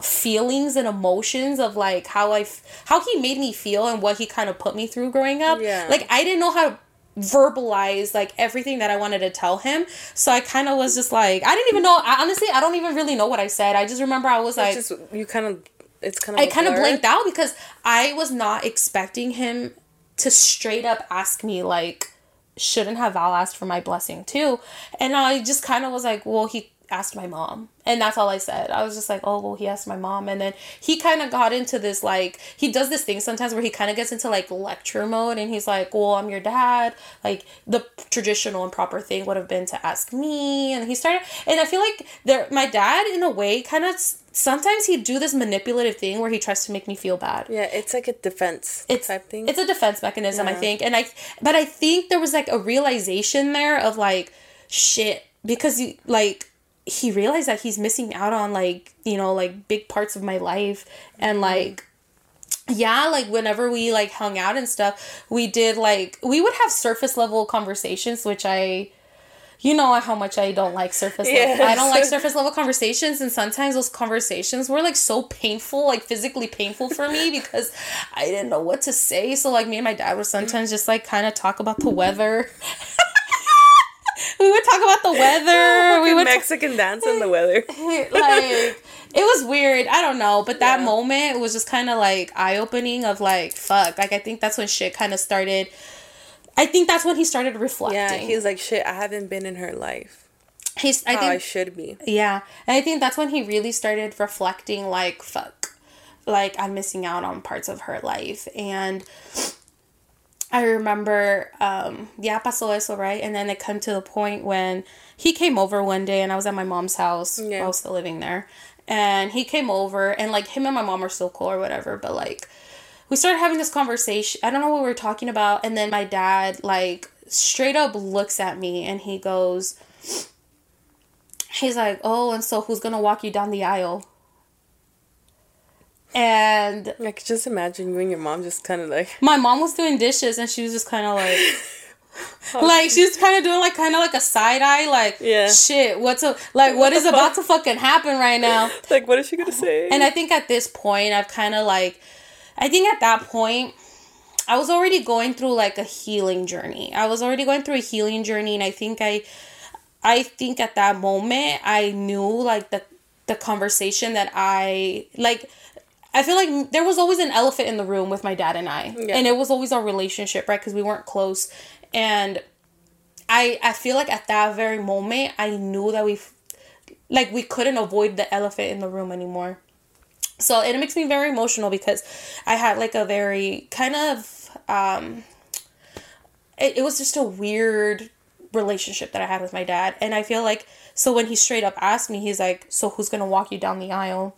[SPEAKER 1] feelings and emotions of like how I f- how he made me feel and what he kind of put me through growing up.
[SPEAKER 2] Yeah.
[SPEAKER 1] Like I didn't know how to verbalize like everything that I wanted to tell him. So I kind of was just like I didn't even know I, honestly I don't even really know what I said. I just remember I was like
[SPEAKER 2] It's just you kind of it's kind of
[SPEAKER 1] I kind of blanked out because I was not expecting him to straight up ask me like shouldn't have Val asked for my blessing too. And I just kind of was like, well, he asked my mom. And that's all I said. I was just like, oh, well, he asked my mom. And then he kind of got into this, like, he does this thing sometimes where he kind of gets into like lecture mode and he's like, well, I'm your dad. Like, the traditional and proper thing would have been to ask me. And he started, and I feel like there, my dad, in a way, kind of sometimes he'd do this manipulative thing where he tries to make me feel bad
[SPEAKER 2] Yeah, it's like a defense
[SPEAKER 1] it's
[SPEAKER 2] type thing.
[SPEAKER 1] It's a defense mechanism, I think, and I. But I think there was like a realization there of like, shit, because you like he realized that he's missing out on like you know like big parts of my life. And mm-hmm. like yeah like whenever we like hung out and stuff we did like we would have surface level conversations which i you know how much i don't like surface level. I don't like [LAUGHS] surface level conversations and sometimes those conversations were like so painful like physically painful for me [LAUGHS] because i didn't know what to say. So like me and my dad would sometimes just like kind of talk about the weather [LAUGHS] [LAUGHS] we would talk about the weather [LAUGHS] we would
[SPEAKER 2] Mexican dance in the [LAUGHS] weather.
[SPEAKER 1] like it was weird. I don't know, but that
[SPEAKER 2] Yeah.
[SPEAKER 1] moment was just kind of like eye opening of like fuck. Like I think that's when shit kind of started. I think that's when he started reflecting.
[SPEAKER 2] Yeah, he's like shit. I haven't been in her life.
[SPEAKER 1] he's. I
[SPEAKER 2] How I should be.
[SPEAKER 1] yeah, and I think that's when he really started reflecting. Like fuck, like I'm missing out on parts of her life, and I remember, um, yeah, pasó eso, right? And then it come to the point when he came over one day, and I was at my mom's house.
[SPEAKER 2] Yeah.
[SPEAKER 1] I was still living there, and he came over, and like him and my mom are still cool or whatever, but like we started having this conversation. I don't know what we were talking about, and then my dad like straight up looks at me, and he goes, he's like, "Oh, and so who's gonna walk you down the aisle?" And
[SPEAKER 2] I could just imagine you and your mom just kind of like. [LAUGHS]
[SPEAKER 1] my mom was doing dishes and she was just kind of like [LAUGHS] oh. like she was kind of doing like kind of like a side eye like
[SPEAKER 2] Yeah.
[SPEAKER 1] shit what's a like what is about to fucking happen right now [LAUGHS]
[SPEAKER 2] Like, what is she gonna uh, say?
[SPEAKER 1] and i think at this point i've kind of like i think at that point i was already going through like a healing journey i was already going through a healing journey and i think i i think at that moment i knew like the the conversation that i like I feel like there was always an elephant in the room with my dad and I,
[SPEAKER 2] Yeah.
[SPEAKER 1] and it was always our relationship, right? Because we weren't close, and I I feel like at that very moment I knew that we, like we couldn't avoid the elephant in the room anymore. So it makes me very emotional because I had like a very kind of um, it, it was just a weird relationship that I had with my dad, and I feel like so when he straight up asked me, he's like, "So who's gonna walk you down the aisle?"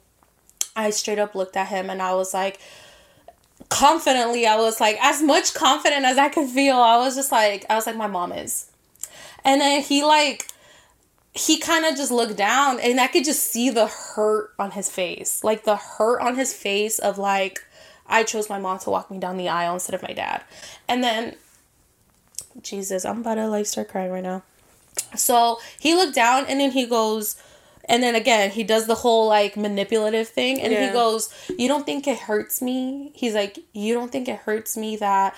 [SPEAKER 1] I straight up looked at him and I was like, confidently, I was like, as much confident as I could feel. I was just like, I was like, my mom is. And then he like, he kind of just looked down and I could just see the hurt on his face. Like the hurt on his face of like, I chose my mom to walk me down the aisle instead of my dad. And then, Jesus, I'm about to like start crying right now. So he looked down and then he goes, and then again, he does the whole like manipulative thing. And he goes, You don't think it hurts me? He's like, You don't think it hurts me that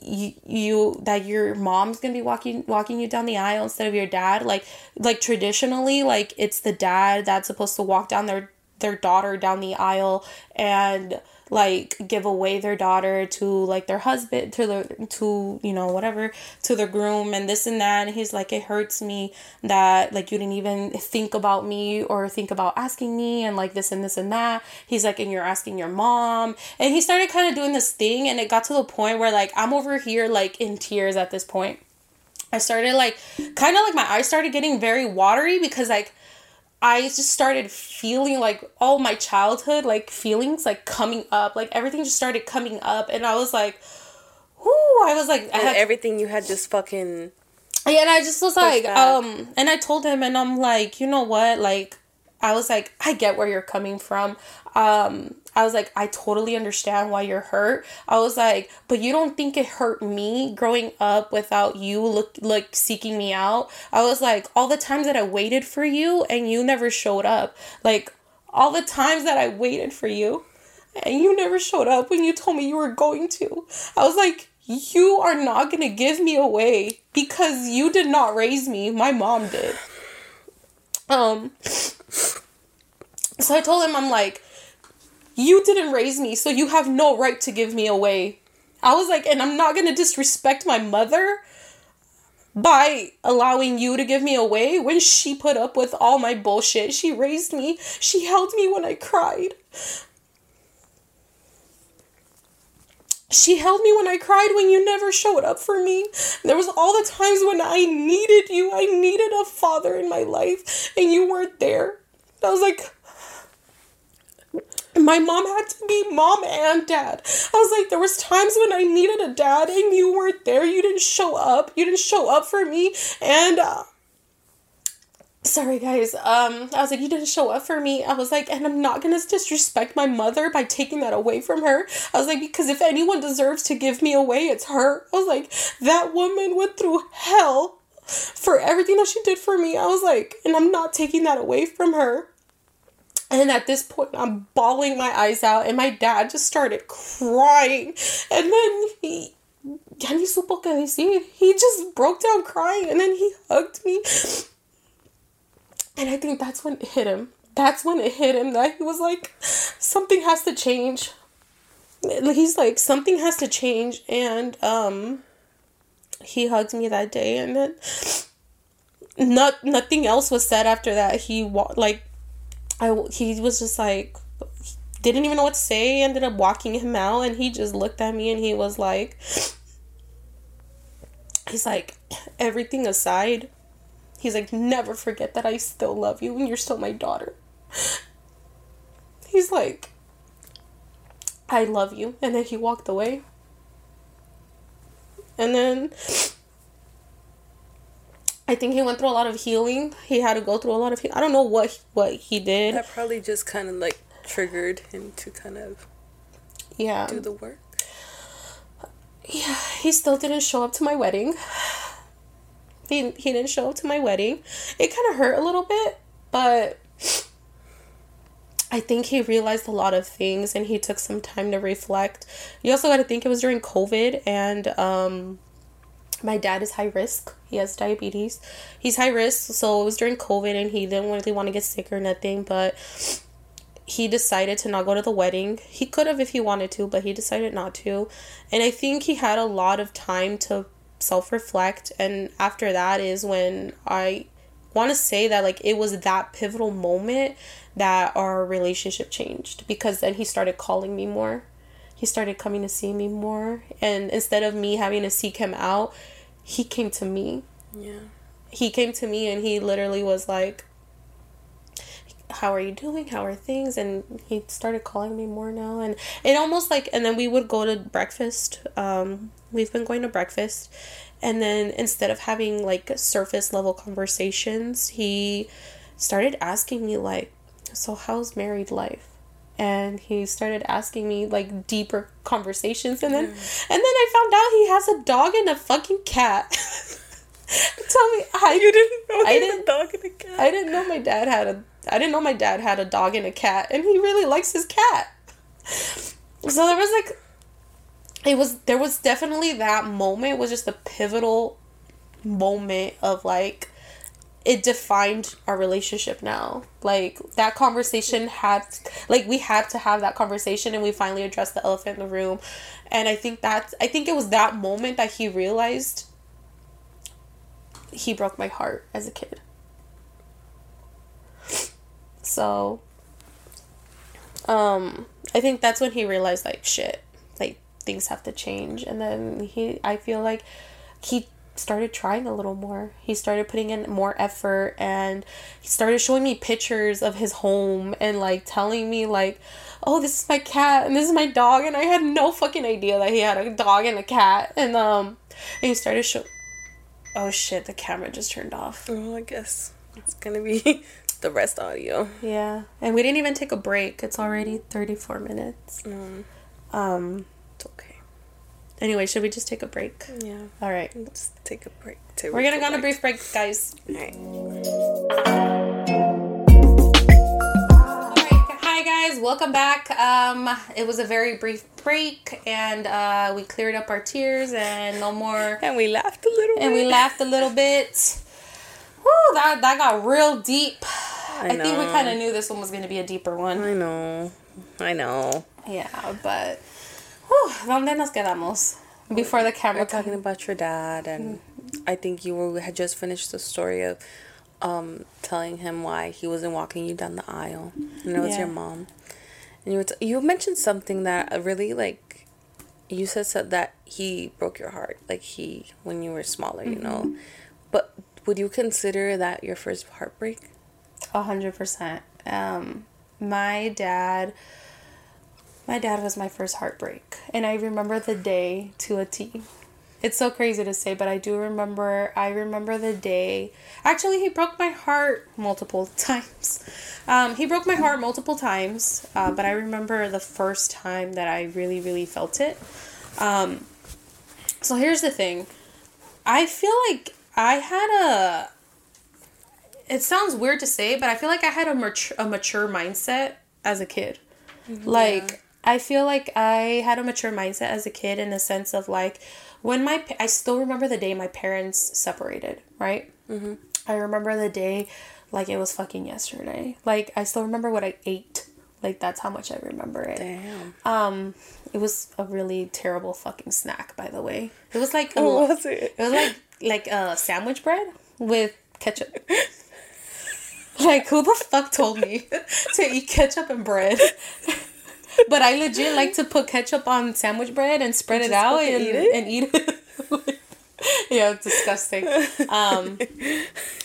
[SPEAKER 1] you, you that your mom's gonna be walking walking you down the aisle instead of your dad like like traditionally like it's the dad that's supposed to walk down their their daughter down the aisle and like give away their daughter to like their husband to the to you know whatever to the groom and this and that. And he's like it hurts me that like you didn't even think about me or think about asking me and like this and this and that. He's like and you're asking your mom. And he started kind of doing this thing and it got to the point where like i'm over here like in tears at this point. I started like kind of like my eyes started getting very watery because like I just started feeling like all my childhood like feelings like coming up like everything just started coming up and I was like whoo I was like I
[SPEAKER 2] and
[SPEAKER 1] had,
[SPEAKER 2] everything you had just fucking.
[SPEAKER 1] yeah, and I just was like
[SPEAKER 2] back.
[SPEAKER 1] um and I told him and I'm like you know what like I was like I get where you're coming from um I was like, I totally understand why you're hurt. I was like, but you don't think it hurt me growing up without you look like seeking me out. I was like, all the times that I waited for you and you never showed up. Like all the times that I waited for you and you never showed up when you told me you were going to. I was like, you are not going to give me away because you did not raise me. My mom did. Um so I told him I'm like you didn't raise me, so you have no right to give me away. I was like, and I'm not gonna disrespect my mother by allowing you to give me away when she put up with all my bullshit. She raised me, she held me when I cried. She held me when I cried when you never showed up for me. There was all the times when I needed you. I needed a father in my life and you weren't there. I was like, my mom had to be mom and dad. I was like, there was times when I needed a dad and you weren't there. You didn't show up. You didn't show up for me. And uh, sorry guys. Um, I was like, you didn't show up for me. I was like, and I'm not gonna disrespect my mother by taking that away from her. I was like, because if anyone deserves to give me away, it's her. I was like, that woman went through hell for everything that she did for me. I was like, and I'm not taking that away from her. And at this point, I'm bawling my eyes out, and my dad just started crying. And then he, ya ni supo que decir. He just broke down crying, and then he hugged me. And I think that's when it hit him. That's when it hit him that he was like, something has to change. He's like, something has to change. And um, he hugged me that day, and then not nothing else was said after that. He walked like I he was just like didn't even know what to say. Ended up walking him out, and he just looked at me and he was like, he's like, everything aside, he's like, never forget that I still love you and you're still my daughter. He's like, I love you, and then he walked away. And then I think he went through a lot of healing. He had to go through a lot of healing. I don't know what what he did.
[SPEAKER 2] That probably just kind of like triggered him to kind of
[SPEAKER 1] yeah
[SPEAKER 2] do the work.
[SPEAKER 1] Yeah, he still didn't show up to my wedding. He he didn't show up to my wedding. It kind of hurt a little bit, but I think he realized a lot of things and he took some time to reflect. You also got to think it was during COVID and um my dad is high risk. He has diabetes. He's high risk, so it was during COVID and he didn't really want to get sick or nothing, but he decided to not go to the wedding. He could have if he wanted to, but he decided not to. And I think he had a lot of time to self reflect. And after that is when I want to say that, like, it was that pivotal moment that our relationship changed because then he started calling me more. He started coming to see me more. And instead of me having to seek him out, he came to me.
[SPEAKER 2] Yeah.
[SPEAKER 1] He came to me and he literally was like, how are you doing? How are things? And he started calling me more now. And it almost like, and then we would go to breakfast. Um, we've been going to breakfast. And then instead of having like surface level conversations, he started asking me, like, so how's married life? And he started asking me like deeper conversations and then mm. and then I found out he has a dog and a fucking cat. [LAUGHS] Tell me I
[SPEAKER 2] you didn't know
[SPEAKER 1] I didn't
[SPEAKER 2] dog and a cat.
[SPEAKER 1] I didn't know my dad had a I didn't know my dad had a dog and a cat and he really likes his cat. So there was like it was there was definitely that moment was just a pivotal moment of like it defined our relationship now. Like that conversation had like we had to have that conversation and we finally addressed the elephant in the room. And I think that's I think it was that moment that he realized he broke my heart as a kid. So um I think that's when he realized like shit, like things have to change and then he I feel like he started trying a little more. He started putting in more effort and he started showing me pictures of his home and like telling me like, "Oh, this is my cat and this is my dog." And I had no fucking idea that he had a dog and a cat. And um and he started show Oh shit, the camera just turned off.
[SPEAKER 2] Oh, I guess it's going to be [LAUGHS] the rest audio.
[SPEAKER 1] Yeah, and we didn't even take a break. It's already thirty four minutes.
[SPEAKER 2] Mm,
[SPEAKER 1] Um. Anyway, should we just take a break?
[SPEAKER 2] Yeah.
[SPEAKER 1] All right.
[SPEAKER 2] Let's take a break. to
[SPEAKER 1] We're gonna go on a brief break, guys.
[SPEAKER 2] Alright.
[SPEAKER 1] Alright, Hi guys, welcome back. Um, it was a very brief break, and uh, we cleared up our tears, and no more. [LAUGHS]
[SPEAKER 2] And we laughed a little bit.
[SPEAKER 1] And we laughed a little bit. Woo, that that got real deep. I, I think we kind of knew this one was gonna be a deeper one.
[SPEAKER 2] I know. I know.
[SPEAKER 1] Yeah, but. Whew, ¿Dónde nos quedamos? Before the camera.
[SPEAKER 2] We're talking about your dad, and I think you were, had just finished the story of um, telling him why he wasn't walking you down the aisle, and it was your mom. And you were t- you mentioned something that really like you said so that he broke your heart, like he when you were smaller, you know. But would you consider that your first heartbreak?
[SPEAKER 1] A hundred percent. Um, my dad, my dad was my first heartbreak, and I remember the day to a T. It's so crazy to say, but I do remember. I remember the day. Actually, he broke my heart multiple [LAUGHS] times. Um, he broke my heart multiple times, uh, but I remember the first time that I really, really felt it. Um, so here's the thing. I feel like I had a it sounds weird to say, but I feel like I had a mature, a mature mindset as a kid. Like I feel like I had a mature mindset as a kid in the sense of like when my I still remember the day my parents separated, right? Mm-hmm. I remember the day like it was fucking yesterday. Like I still remember what I ate. Like that's how much I remember it.
[SPEAKER 2] Damn.
[SPEAKER 1] Um, it was a really terrible fucking snack, by the way. It was like a,
[SPEAKER 2] What was it?
[SPEAKER 1] it was like like a sandwich bread with ketchup. [LAUGHS] like who the fuck told me [LAUGHS] to eat ketchup and bread? [LAUGHS] but I legit like to put ketchup on sandwich bread and spread it out and
[SPEAKER 2] eat it?
[SPEAKER 1] and eat it. [LAUGHS] yeah, it's disgusting. Um,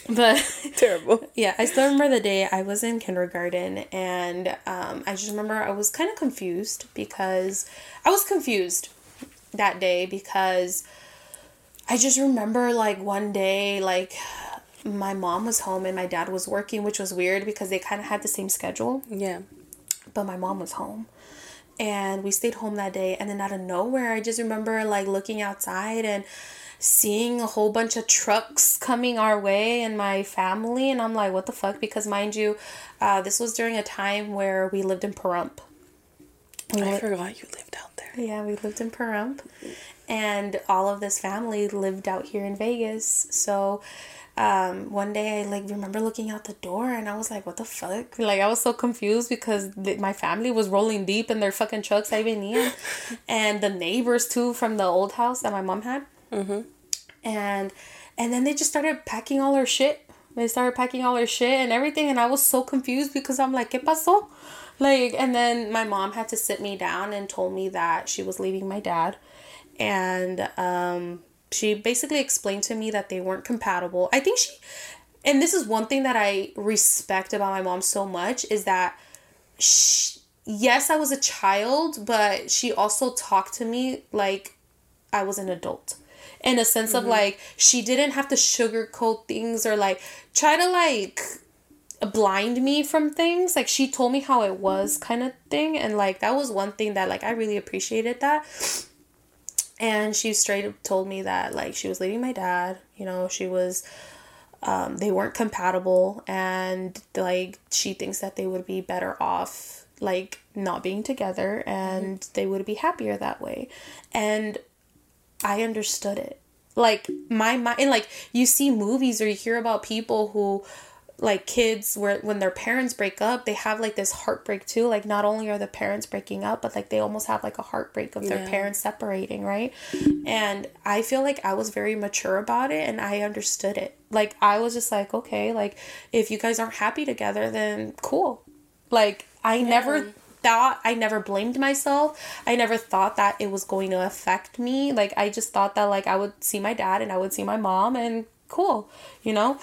[SPEAKER 1] but [LAUGHS]
[SPEAKER 2] Terrible.
[SPEAKER 1] yeah, I still remember the day I was in kindergarten, and um, I just remember I was kind of confused because I was confused that day because I just remember like one day, like my mom was home and my dad was working, which was weird because they kind of had the same schedule,
[SPEAKER 2] Yeah.
[SPEAKER 1] but my mom was home. And we stayed home that day, and then out of nowhere, I just remember like looking outside and seeing a whole bunch of trucks coming our way and my family and i'm like what the fuck because mind you uh, this was during a time where we lived in Pahrump. We
[SPEAKER 2] I
[SPEAKER 1] li-
[SPEAKER 2] forgot you lived out there.
[SPEAKER 1] yeah we lived in Pahrump and all of this family lived out here in vegas so um, one day i like remember looking out the door and i was like what the fuck? Like i was so confused because th- my family was rolling deep in their fucking trucks i venía [LAUGHS] and the neighbors too from the old house that my mom had. And and then they just started packing all our shit. They started packing all our shit and everything, and I was so confused because I'm like, ¿qué pasó? Like, and then my mom had to sit me down and told me that she was leaving my dad, and um, she basically explained to me that they weren't compatible. I think she, and this is one thing that I respect about my mom so much is that she, yes, I was a child, but she also talked to me like I was an adult. In a sense of mm-hmm. like she didn't have to sugarcoat things or like try to like blind me from things. Like she told me how it was kind of thing and like that was one thing that like I really appreciated that. And she straight up told me that like she was leaving my dad, you know, she was um, they weren't compatible and like she thinks that they would be better off like not being together and they would be happier that way. And i understood it. Like my mind and like you see movies or you hear about people who like kids where when their parents break up they have like this heartbreak too. Like not only are the parents breaking up but like they almost have like a heartbreak of their
[SPEAKER 2] Yeah.
[SPEAKER 1] parents separating right? And i feel like i was very mature about it and i understood it. Like i was just like okay like if you guys aren't happy together then cool. Like i never thought i never blamed myself. I never thought that it was going to affect me. Like i just thought that like i would see my dad and i would see my mom and cool you know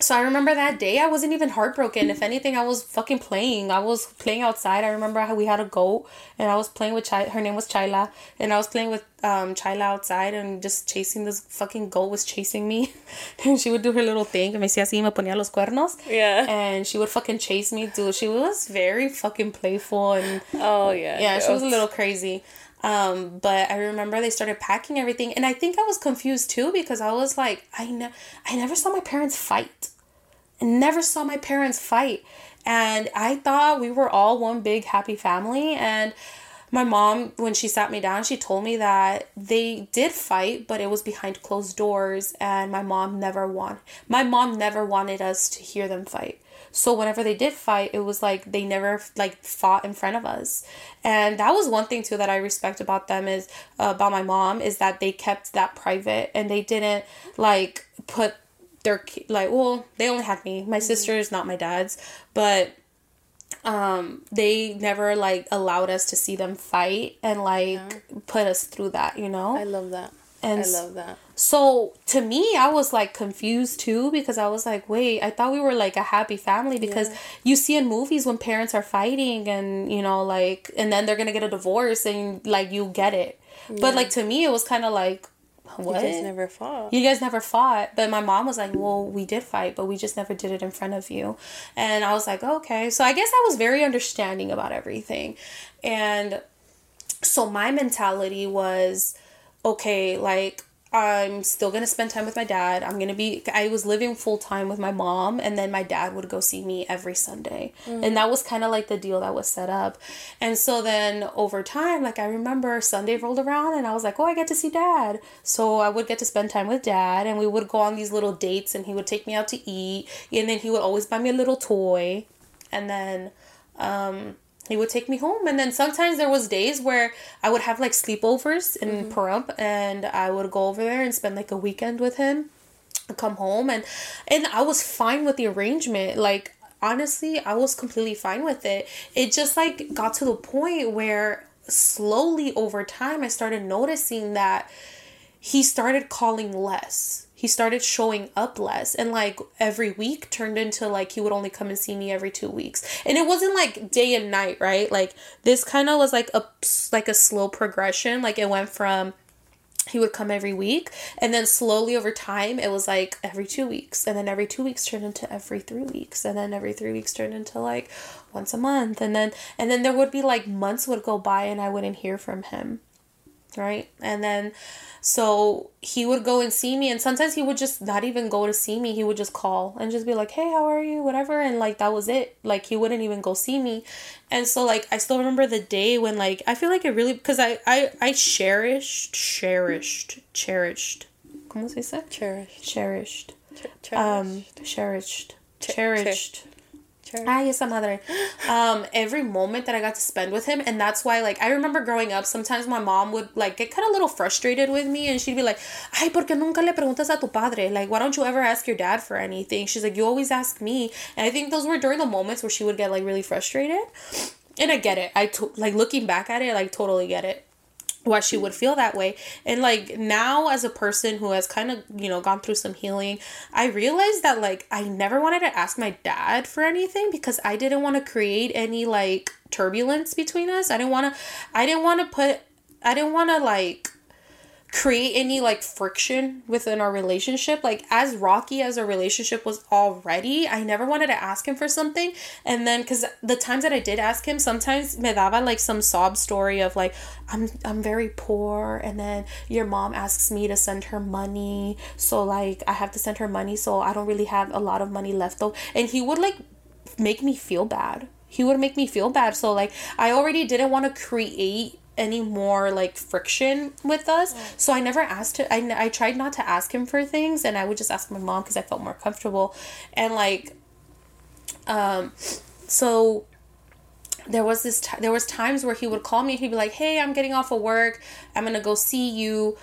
[SPEAKER 1] so I remember that day I wasn't even heartbroken. If anything, I was fucking playing. I was playing outside. I remember how we had a goat and I was playing with Chai. Her name was Chayla, and I was playing with um Chayla outside and just chasing this fucking goat was chasing me, [LAUGHS] and she would do her little thing. Me decía así, me ponía los cuernos.
[SPEAKER 2] Yeah.
[SPEAKER 1] And she would fucking chase me, dude. She was very fucking playful and
[SPEAKER 2] Oh yeah.
[SPEAKER 1] yeah, she was a little crazy. Um, but I remember they started packing everything, and I think I was confused too because I was like, I ne- I never saw my parents fight. I never saw my parents fight, and I thought we were all one big happy family. And my mom, when she sat me down, she told me that they did fight, but it was behind closed doors, and my mom never won. My mom never wanted us to hear them fight. So whenever they did fight, it was like they never like fought in front of us, and that was one thing too that I respect about them is uh, about my mom is that they kept that private and they didn't like put their like well they only had me. My sister is not my dad's. But um they never like allowed us to see them fight and like put us through that you know?
[SPEAKER 2] I love that.
[SPEAKER 1] and
[SPEAKER 2] I love that.
[SPEAKER 1] So to me, I was like confused too because I was like, wait, I thought we were like a happy family because
[SPEAKER 2] Yeah.
[SPEAKER 1] you see in movies when parents are fighting and you know like and then they're gonna get a divorce and like you get it, but like to me it was kind of like what
[SPEAKER 2] You guys never fought.
[SPEAKER 1] you guys never fought. But my mom was like well we did fight but we just never did it in front of you. And i was like okay. So i guess i was very understanding about everything. And so my mentality was okay like i'm still gonna spend time with my dad. I'm gonna be i was living full time with my mom and then my dad would go see me every sunday. And that was kind of like the deal that was set up. And so then over time like i remember sunday rolled around and i was like oh i get to see dad. So i would get to spend time with dad and we would go on these little dates and he would take me out to eat and then he would always buy me a little toy. And then um he would take me home. And then sometimes there was days where i would have like sleepovers in mm-hmm. Pahrump and i would go over there and spend like a weekend with him come home and and i was fine with the arrangement. Like honestly i was completely fine with it. It just like got to the point where slowly over time i started noticing that he started calling less. He started showing up less and like every week turned into like he would only come and see me every 2 weeks. And it wasn't like day and night, right? Like this kind of was like a like a slow progression. Like it went from he would come every week and then slowly over time it was like every two weeks and then every two weeks turned into every three weeks and then every three weeks turned into like once a month and then and then there would be like months would go by and i wouldn't hear from him right? And then so he would go and see me and sometimes he would just not even go to see me. He would just call and just be like hey how are you? whatever and like that was it. Like he wouldn't even go see me. And so like i still remember the day when like i feel like it really because i i i cherished cherished cherished. Como se dice?
[SPEAKER 2] Cherish.
[SPEAKER 1] cherished.
[SPEAKER 2] Ch-
[SPEAKER 1] um cherished.
[SPEAKER 2] Che-
[SPEAKER 1] cherished Ay, esa madre. Um, every moment that I got to spend with him, and that's why, like, I remember growing up. Sometimes my mom would like get kind of a little frustrated with me, and she'd be like, "Ay, por qué nunca le preguntas a tu padre? Like, why don't you ever ask your dad for anything?" She's like, "You always ask me," and I think those were during the moments where she would get like really frustrated. And I get it. I to- like looking back at it, like totally get it why she would feel that way. And like now as a person who has kind of you know gone through some healing i realized that like i never wanted to ask my dad for anything because i didn't want to create any like turbulence between us. I didn't want to i didn't want to put i didn't want to like create any like friction within our relationship. Like as rocky as our relationship was already i never wanted to ask him for something. And then because the times that i did ask him sometimes me daba like some sob story of like i'm i'm very poor and then your mom asks me to send her money. So like i have to send her money so i don't really have a lot of money left though and he would like make me feel bad. He would make me feel bad. So like i already didn't want to create any more like friction with us. So i never asked it I, I tried not to ask him for things and i would just ask my mom because i felt more comfortable. And like um so there was this t- there was times where he would call me and he'd be like hey i'm getting off of work. I'm gonna go see you.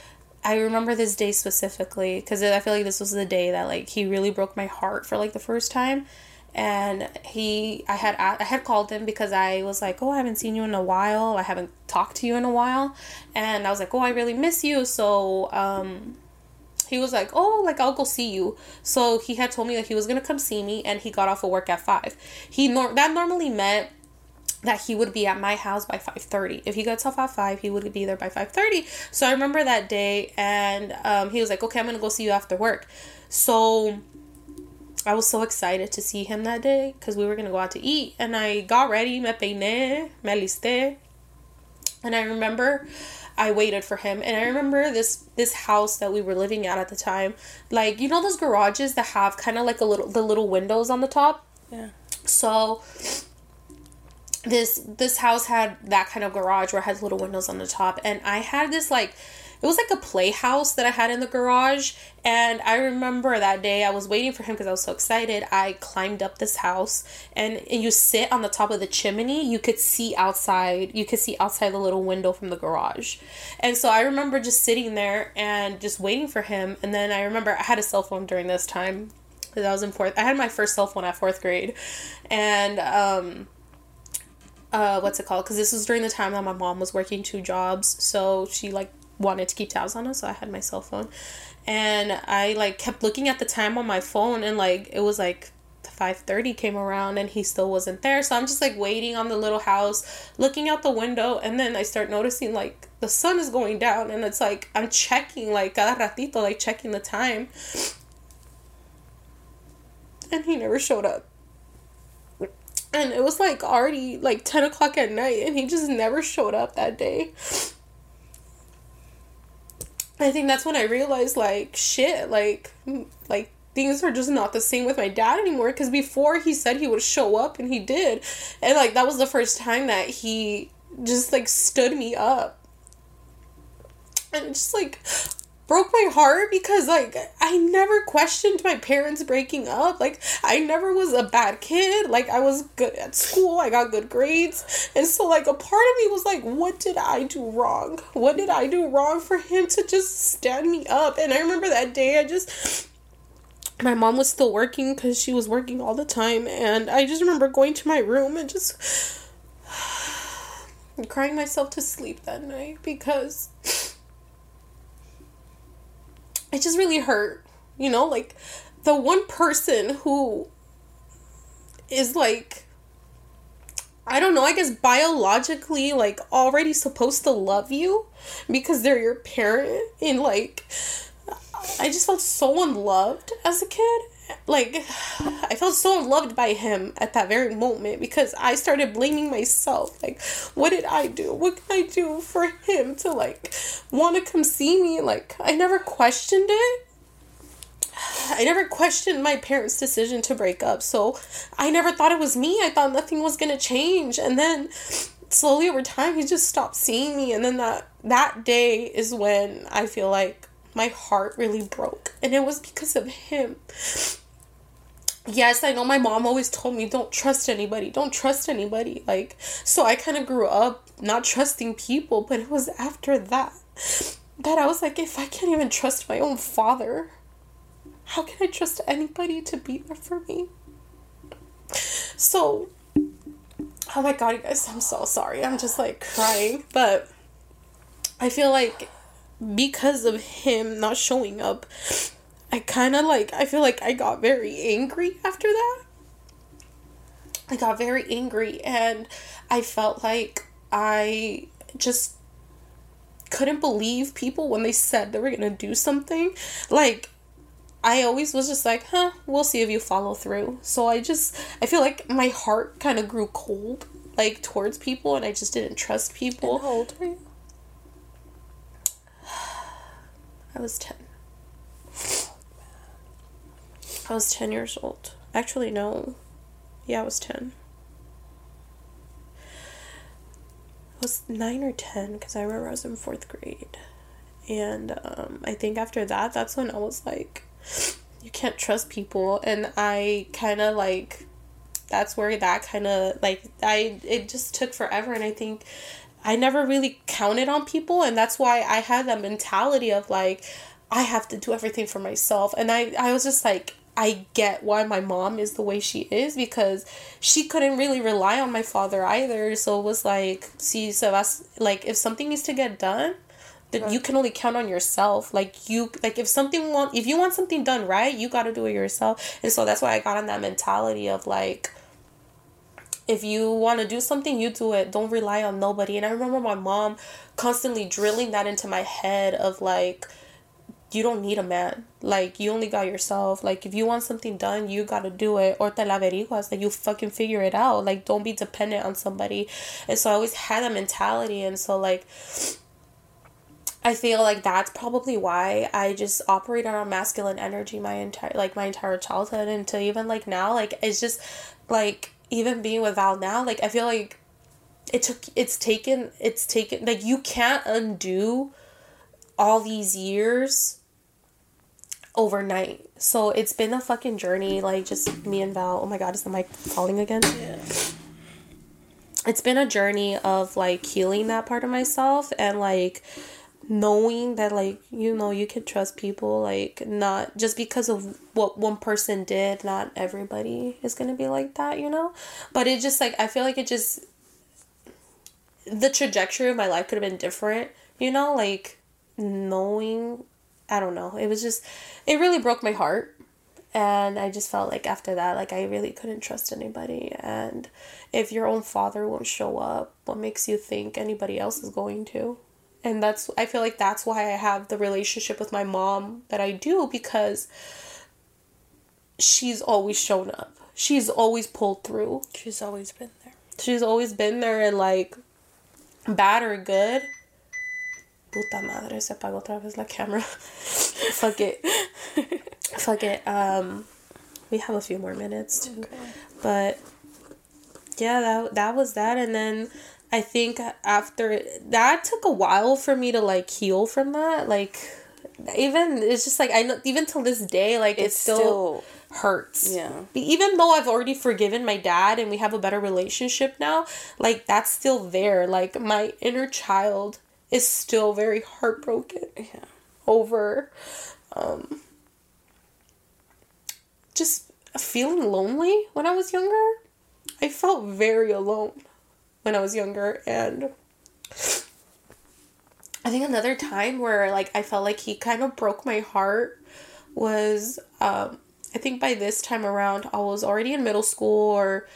[SPEAKER 1] I remember this day specifically because i feel like this was the day that like he really broke my heart for like the first time and he i had i had called him because i was like oh i haven't seen you in a while. I haven't talked to you in a while. And i was like oh i really miss you. So um he was like, "Oh, like I'll go see you." So he had told me that he was gonna come see me, and he got off of work at five. He nor- that normally meant that he would be at my house by 5.30 if he gets off at 5 he would be there by 5.30 so i remember that day and um, he was like okay i'm gonna go see you after work. So i was so excited to see him that day because we were gonna go out to eat and i got ready me peiné me alisté and i remember I waited for him and I remember this this house that we were living at at the time like you know those garages that have kind of like a little the little windows on the top
[SPEAKER 2] Yeah.
[SPEAKER 1] so this this house had that kind of garage where it has little windows on the top and I had this like it was like a playhouse that I had in the garage and I remember that day I was waiting for him because I was so excited. I climbed up this house and, and you sit on the top of the chimney, you could see outside. You could see outside the little window from the garage. And so I remember just sitting there and just waiting for him and then I remember I had a cell phone during this time because I was in fourth. I had my first cell phone at 4th grade and um uh, what's it called? Because this was during the time that my mom was working two jobs, so she like wanted to keep tabs on us. So I had my cell phone, and I like kept looking at the time on my phone, and like it was like five thirty came around, and he still wasn't there. So I'm just like waiting on the little house, looking out the window, and then I start noticing like the sun is going down, and it's like I'm checking like cada ratito, like checking the time, and he never showed up and it was like already like 10 o'clock at night and he just never showed up that day i think that's when i realized like shit like like things are just not the same with my dad anymore because before he said he would show up and he did. And like that was the first time that he just like stood me up. And just like broke my heart because like I never questioned my parents breaking up. Like I never was a bad kid. Like I was good at school. I got good grades. And so like a part of me was like what did I do wrong? What did I do wrong for him to just stand me up? And I remember that day I just my mom was still working cuz she was working all the time and I just remember going to my room and just [SIGHS] crying myself to sleep that night because it just really hurt. You know, like the one person who is like I don't know, I guess biologically like already supposed to love you because they're your parent and like I just felt so unloved as a kid. Like [SIGHS] I felt so loved by him at that very moment because I started blaming myself. Like what did I do? What can I do for him to like want to come see me? Like I never questioned it. [SIGHS] I never questioned my parents' decision to break up. So I never thought it was me. I thought nothing was to change. And then slowly over time he just stopped seeing me and then that that day is when I feel like my heart really broke and it was because of him. Yes, I know my mom always told me don't trust anybody. Don't trust anybody. Like so I kind of grew up not trusting people, but it was after that that I was like if I can't even trust my own father, how can I trust anybody to be there for me? So, oh my god, you guys, I'm so sorry. I'm just like crying. But I feel like because of him not showing up, I kind of like, I feel like I got very angry after that. I got very angry and I felt like I just couldn't believe people when they said they were gonna do something. Like, I always was just like, huh, we'll see if you follow through. So I just, I feel like my heart kind of grew cold, like towards people, and I just didn't trust people.
[SPEAKER 2] And how old you?
[SPEAKER 1] I was 10. I was 10 years old. Actually, no. Yeah, I was 10. I was 9 or 10 because I remember I was in fourth grade. And um, I think after that, that's when I was like, you can't trust people. And I kind of like, that's where that kind of like, I, it just took forever. And I think I never really counted on people. And that's why I had that mentality of like, I have to do everything for myself. And I, I was just like, I get why my mom is the way she is because she couldn't really rely on my father either. So it was like, see, so that's like, if something needs to get done, that you can only count on yourself like you like if something want if you want something done right you got to do it yourself and so that's why i got on that mentality of like if you want to do something you do it don't rely on nobody and i remember my mom constantly drilling that into my head of like you don't need a man. Like you only got yourself. Like if you want something done, you gotta do it. Or te la averiguas. Like you fucking figure it out. Like don't be dependent on somebody. And so I always had that mentality. And so like I feel like that's probably why I just operated on masculine energy my entire like my entire childhood until even like now. Like it's just like even being with Val now, like I feel like it took it's taken it's taken like you can't undo all these years overnight. So it's been a fucking journey, like just me and Val. Oh my god, is the mic falling again? Yeah. It's been a journey of like healing that part of myself and like knowing that like you know you can trust people like not just because of what one person did not everybody is going to be like that you know but it just like i feel like it just the trajectory of my life could have been different you know like knowing I don't know. It was just it really broke my heart. And I just felt like after that, like I really couldn't trust anybody. And if your own father won't show up, what makes you think anybody else is going to? And that's I feel like that's why I have the relationship with my mom that I do because she's always shown up. She's always pulled through.
[SPEAKER 2] She's always been there.
[SPEAKER 1] She's always been there and like bad or good Puta madre, se apagó otra vez la camera. [LAUGHS] Fuck it. Fuck it. Um, we have a few more minutes too. Okay. But yeah, that that was that, and then I think after that took a while for me to like heal from that. Like even it's just like I know even till this day, like it still, still hurts.
[SPEAKER 2] Yeah.
[SPEAKER 1] Even though I've already forgiven my dad and we have a better relationship now, like that's still there. Like my inner child is still very heartbroken
[SPEAKER 2] yeah.
[SPEAKER 1] over um, just feeling lonely when I was younger. I felt very alone when I was younger and I think another time where like I felt like he kind of broke my heart was um I think by this time around I was already in middle school or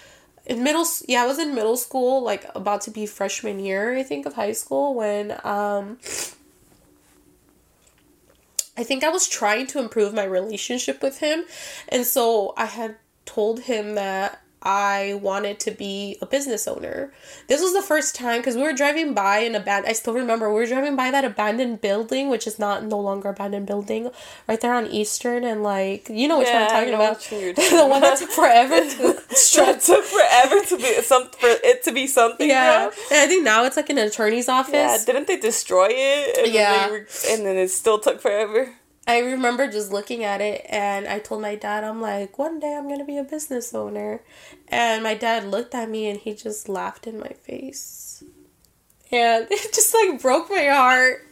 [SPEAKER 1] in middle yeah i was in middle school like about to be freshman year i think of high school when um i think i was trying to improve my relationship with him and so i had told him that I wanted to be a business owner. This was the first time because we were driving by an abandoned. I still remember we were driving by that abandoned building, which is not no longer abandoned building, right there on Eastern and like you know which yeah, one I'm [LAUGHS] talking about. the one that took forever [LAUGHS] to
[SPEAKER 2] stretch. took forever to be some for it to be something.
[SPEAKER 1] Yeah, and I think now it's like an attorney's office. Yeah,
[SPEAKER 2] didn't they destroy it? And
[SPEAKER 1] yeah,
[SPEAKER 2] then were, and then it still took forever.
[SPEAKER 1] I remember just looking at it and I told my dad, I'm like, one day I'm going to be a business owner. And my dad looked at me and he just laughed in my face. And [LAUGHS] it just like broke my heart.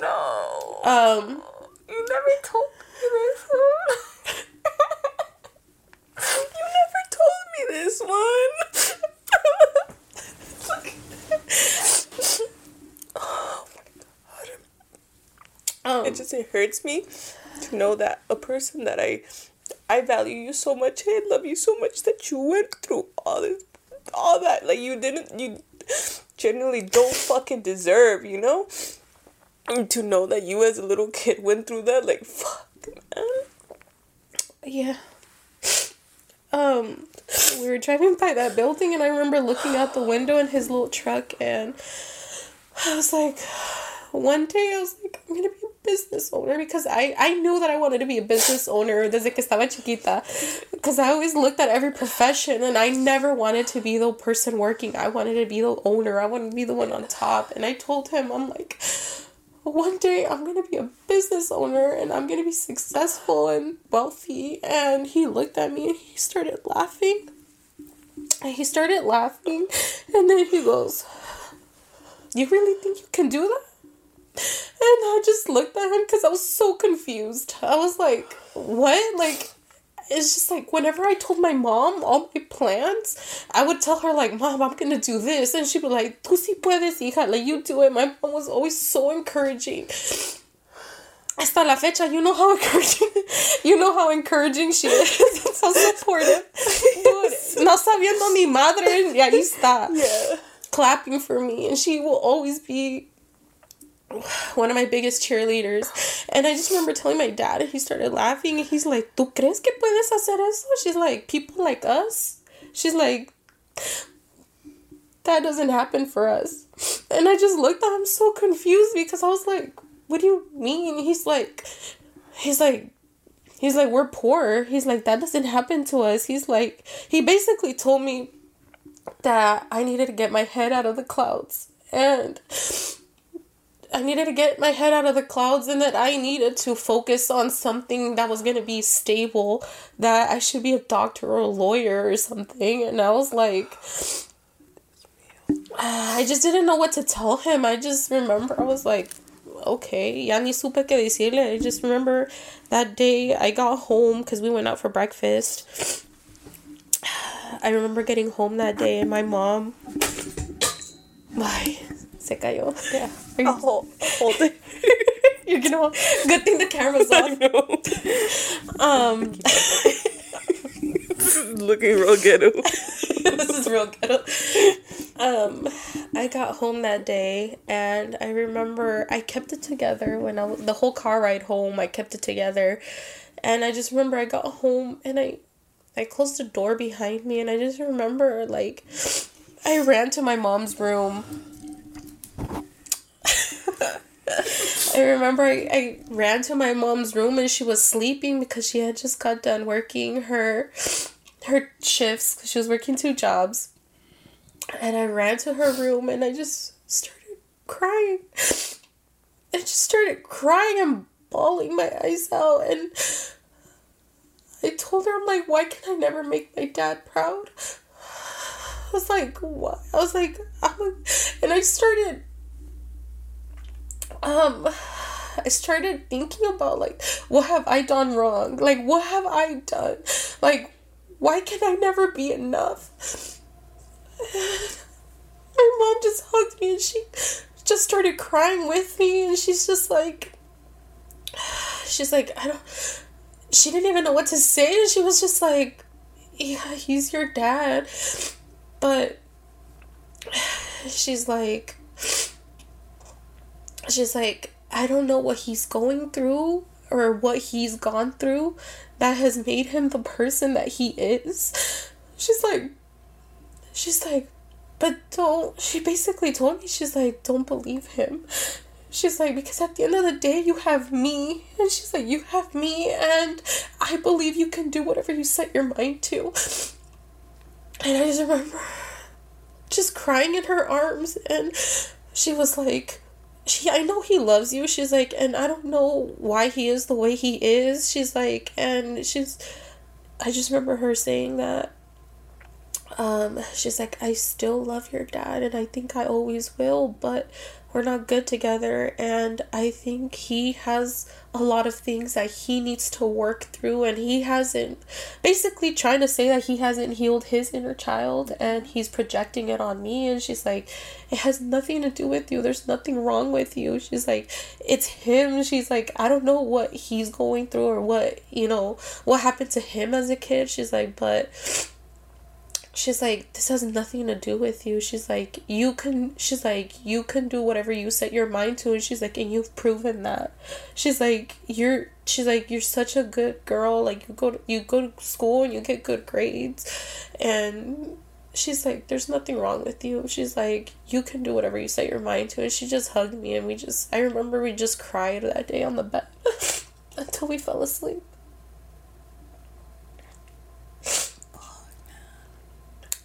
[SPEAKER 2] no.
[SPEAKER 1] Um,
[SPEAKER 2] you never told me this one. [LAUGHS] you never told me this one. [LAUGHS] Um, it just it hurts me to know that a person that I I value you so much and I love you so much that you went through all this all that like you didn't you genuinely don't fucking deserve, you know? And to know that you as a little kid went through that like fuck man.
[SPEAKER 1] Yeah. Um we were driving by that building and I remember looking out the window in his little truck and I was like one day I was like, I'm gonna be a business owner because I, I knew that I wanted to be a business owner desde que estaba chiquita. Because I always looked at every profession and I never wanted to be the person working. I wanted to be the owner. I wanted to be the one on top. And I told him, I'm like, one day I'm gonna be a business owner and I'm gonna be successful and wealthy. And he looked at me and he started laughing. And he started laughing and then he goes, You really think you can do that? And I just looked at him because I was so confused. I was like, what? Like, it's just like whenever I told my mom all my plans, I would tell her like, "Mom, I'm gonna do this," and she'd be like, "Tú sí puedes, hija, like you do it." My mom was always so encouraging. Hasta la fecha, you know how encouraging, [LAUGHS] you know how encouraging she is. [LAUGHS] so supportive. Dude, no sabiendo mi madre, y ahí está.
[SPEAKER 2] Yeah.
[SPEAKER 1] Clapping for me, and she will always be one of my biggest cheerleaders. And I just remember telling my dad, and he started laughing. And he's like, ¿Tú crees que puedes hacer eso? She's like, people like us. She's like, that doesn't happen for us. And I just looked at him so confused because I was like, what do you mean? He's like, he's like, he's like, we're poor. He's like, that doesn't happen to us. He's like, he basically told me that I needed to get my head out of the clouds. And I needed to get my head out of the clouds and that I needed to focus on something that was going to be stable, that I should be a doctor or a lawyer or something. And I was like, [SIGHS] I just didn't know what to tell him. I just remember I was like, okay, ya ni supe que decirle. I just remember that day I got home because we went out for breakfast. [SIGHS] I remember getting home that day and my mom. [SIGHS] Why? Se cayó.
[SPEAKER 2] Yeah.
[SPEAKER 1] Are you-
[SPEAKER 2] I'll hold, hold it. [LAUGHS]
[SPEAKER 1] You're gonna. Hold... Good thing the camera's on. [LAUGHS] Um, [LAUGHS]
[SPEAKER 2] Looking real ghetto.
[SPEAKER 1] this is real ghetto. Um, I got home that day, and I remember I kept it together when I was the whole car ride home. I kept it together, and I just remember I got home and I, I closed the door behind me, and I just remember like, I ran to my mom's room. I remember I, I ran to my mom's room and she was sleeping because she had just got done working her her shifts because she was working two jobs. And I ran to her room and I just started crying. I just started crying and bawling my eyes out and I told her I'm like, why can I never make my dad proud? I was like, what? I was like, I'm and I started um I started thinking about like what have I done wrong? Like what have I done? Like why can I never be enough? [SIGHS] My mom just hugged me and she just started crying with me and she's just like [SIGHS] she's like I don't she didn't even know what to say and she was just like yeah, he's your dad. But [SIGHS] she's like she's like i don't know what he's going through or what he's gone through that has made him the person that he is. She's like she's like but don't she basically told me she's like don't believe him. She's like because at the end of the day you have me. And she's like you have me and i believe you can do whatever you set your mind to. And i just remember just crying in her arms and she was like she I know he loves you. She's like and I don't know why he is the way he is. She's like and she's I just remember her saying that um she's like I still love your dad and I think I always will, but we're not good together and I think he has a lot of things that he needs to work through and he hasn't basically trying to say that he hasn't healed his inner child and he's projecting it on me and she's like it has nothing to do with you. There's nothing wrong with you. She's like it's him. She's like I don't know what he's going through or what you know what happened to him as a kid. She's like but she's like this has nothing to do with you. She's like you can she's like you can do whatever you set your mind to and she's like and you've proven that. She's like you're she's like you're such a good girl like you go to, you go to school and you get good grades and she's like there's nothing wrong with you. She's like you can do whatever you set your mind to and she just hugged me and we just i remember we just cried that day on the bed [LAUGHS] until we fell asleep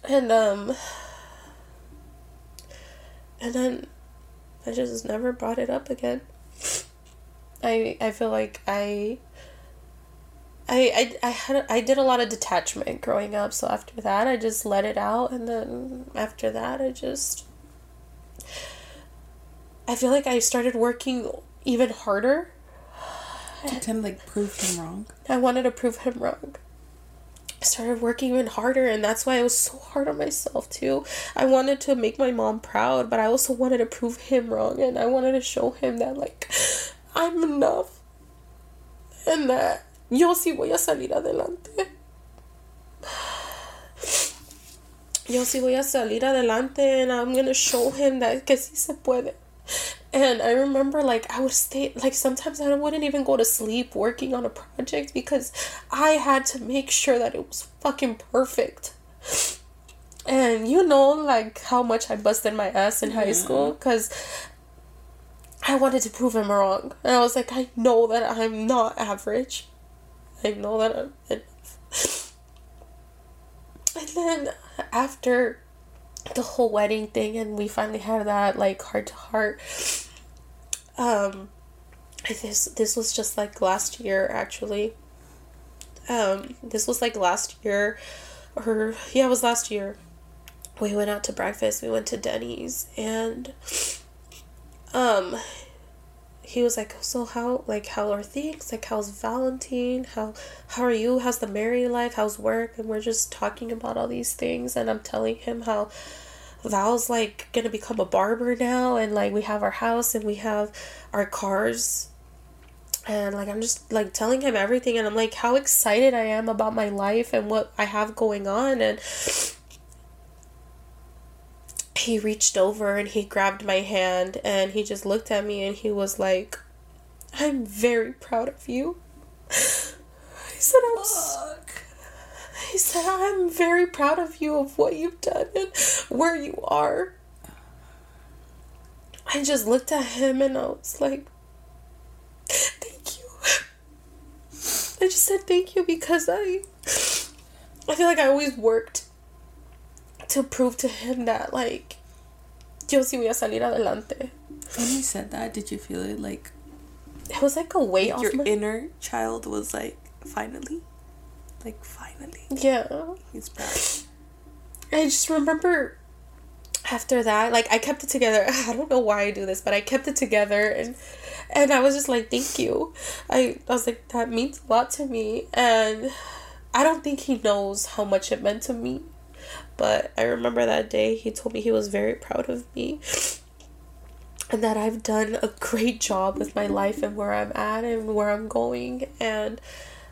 [SPEAKER 1] and um and then I just never brought it up again. I I feel like I I, I, I had I did a lot of detachment growing up, so after that I just let it out, and then after that I just I feel like I started working even harder.
[SPEAKER 3] To kind of like prove him wrong.
[SPEAKER 1] I wanted to prove him wrong. Started working even harder and that's why I was so hard on myself too. I wanted to make my mom proud, but I also wanted to prove him wrong and I wanted to show him that like I'm enough. And that yo sí voy a salir adelante. Yo sí voy a salir adelante and I'm gonna show him that que sí se puede. And I remember like I would stay like sometimes I wouldn't even go to sleep working on a project because I had to make sure that it was fucking perfect. And you know like how much I busted my ass in high school cuz I wanted to prove him wrong. And I was like I know that I'm not average. I know that I'm enough. [LAUGHS] And then after the whole wedding thing and we finally had that like heart to heart um this this was just like last year actually. Um this was like last year or yeah it was last year. We went out to breakfast. We went to denny's and um he was like so how like how are things? Like how's valentine? How how are you? How's the married life? How's work? And we're just talking about all these things and i'm telling him how val's like gonna become a barber now and like we have our house and we have our cars and like i'm just like telling him everything and i'm like how excited i am about my life and what i have going on and he reached over and he grabbed my hand and he just looked at me and he was like, I'm very proud of you. [LAUGHS] I said, I'm [LAUGHS] He said, I'm very proud of you of what you've done and where you are. I just looked at him and I was like, thank you. I just said thank you because I I feel like I always worked to prove to him that like yo sí voy a salir adelante.
[SPEAKER 2] When you said that, did you feel it like
[SPEAKER 1] it was like a weight
[SPEAKER 2] like your my... inner child was like finally like finally.
[SPEAKER 1] Yeah.
[SPEAKER 2] He's back.
[SPEAKER 1] I just remember after that like i kept it together. [LAUGHS] I don't know why i do this but i kept it together and and i was just like thank you. I, I was like that means a lot to me. And i don't think he knows how much it meant to me but I remember that day he told me he was very proud of me [SNIFFS] and that I've done a great job with my life and where I'm at and where I'm going. And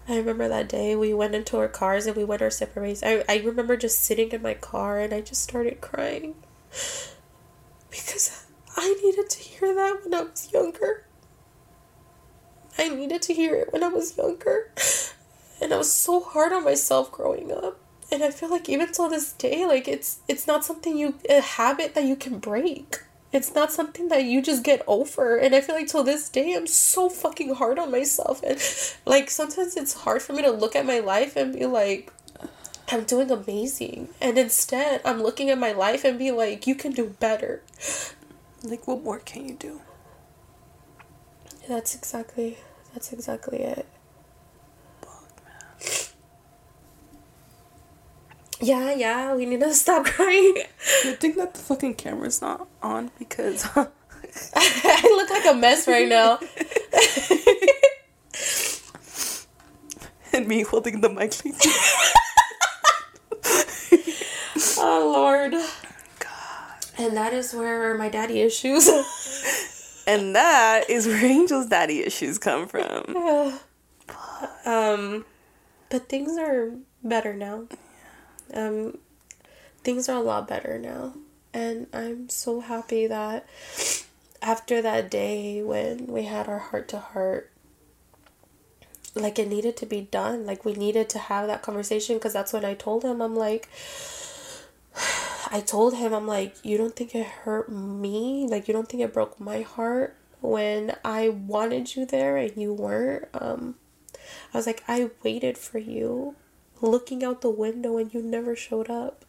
[SPEAKER 1] I remember that day we went into our cars and we went our separate ways. I, I remember just sitting in my car and I just started crying [SIGHS] because I needed to hear that when I was younger. I needed to hear it when I was younger. [SIGHS] And I was so hard on myself growing up and I feel like even till this day, like it's it's not something you a habit that you can break. It's not something that you just get over. And I feel like till this day I'm so fucking hard on myself. And like sometimes it's hard for me to look at my life and be like, I'm doing amazing. And instead I'm looking at my life and be like, you can do better.
[SPEAKER 2] Like what more can you do?
[SPEAKER 1] That's exactly that's exactly it. Yeah, yeah, we need to stop [LAUGHS] crying.
[SPEAKER 2] Good thing that the fucking camera's not on because [LAUGHS]
[SPEAKER 1] I look like a mess right now.
[SPEAKER 2] and me holding the mic like [LAUGHS]
[SPEAKER 1] oh Lord. God. And that is where my daddy issues.
[SPEAKER 2] and that is where Angel's daddy issues come from. [SIGHS]
[SPEAKER 1] Um, but things are better now. Um, things are a lot better now. And I'm so happy that after that day when we had our heart to heart, like it needed to be done. Like we needed to have that conversation because that's when I told him, I'm like, I told him, I'm like, you don't think it hurt me? Like, you don't think it broke my heart when I wanted you there and you weren't? Um, I was like, I waited for you looking out the window and you never showed up.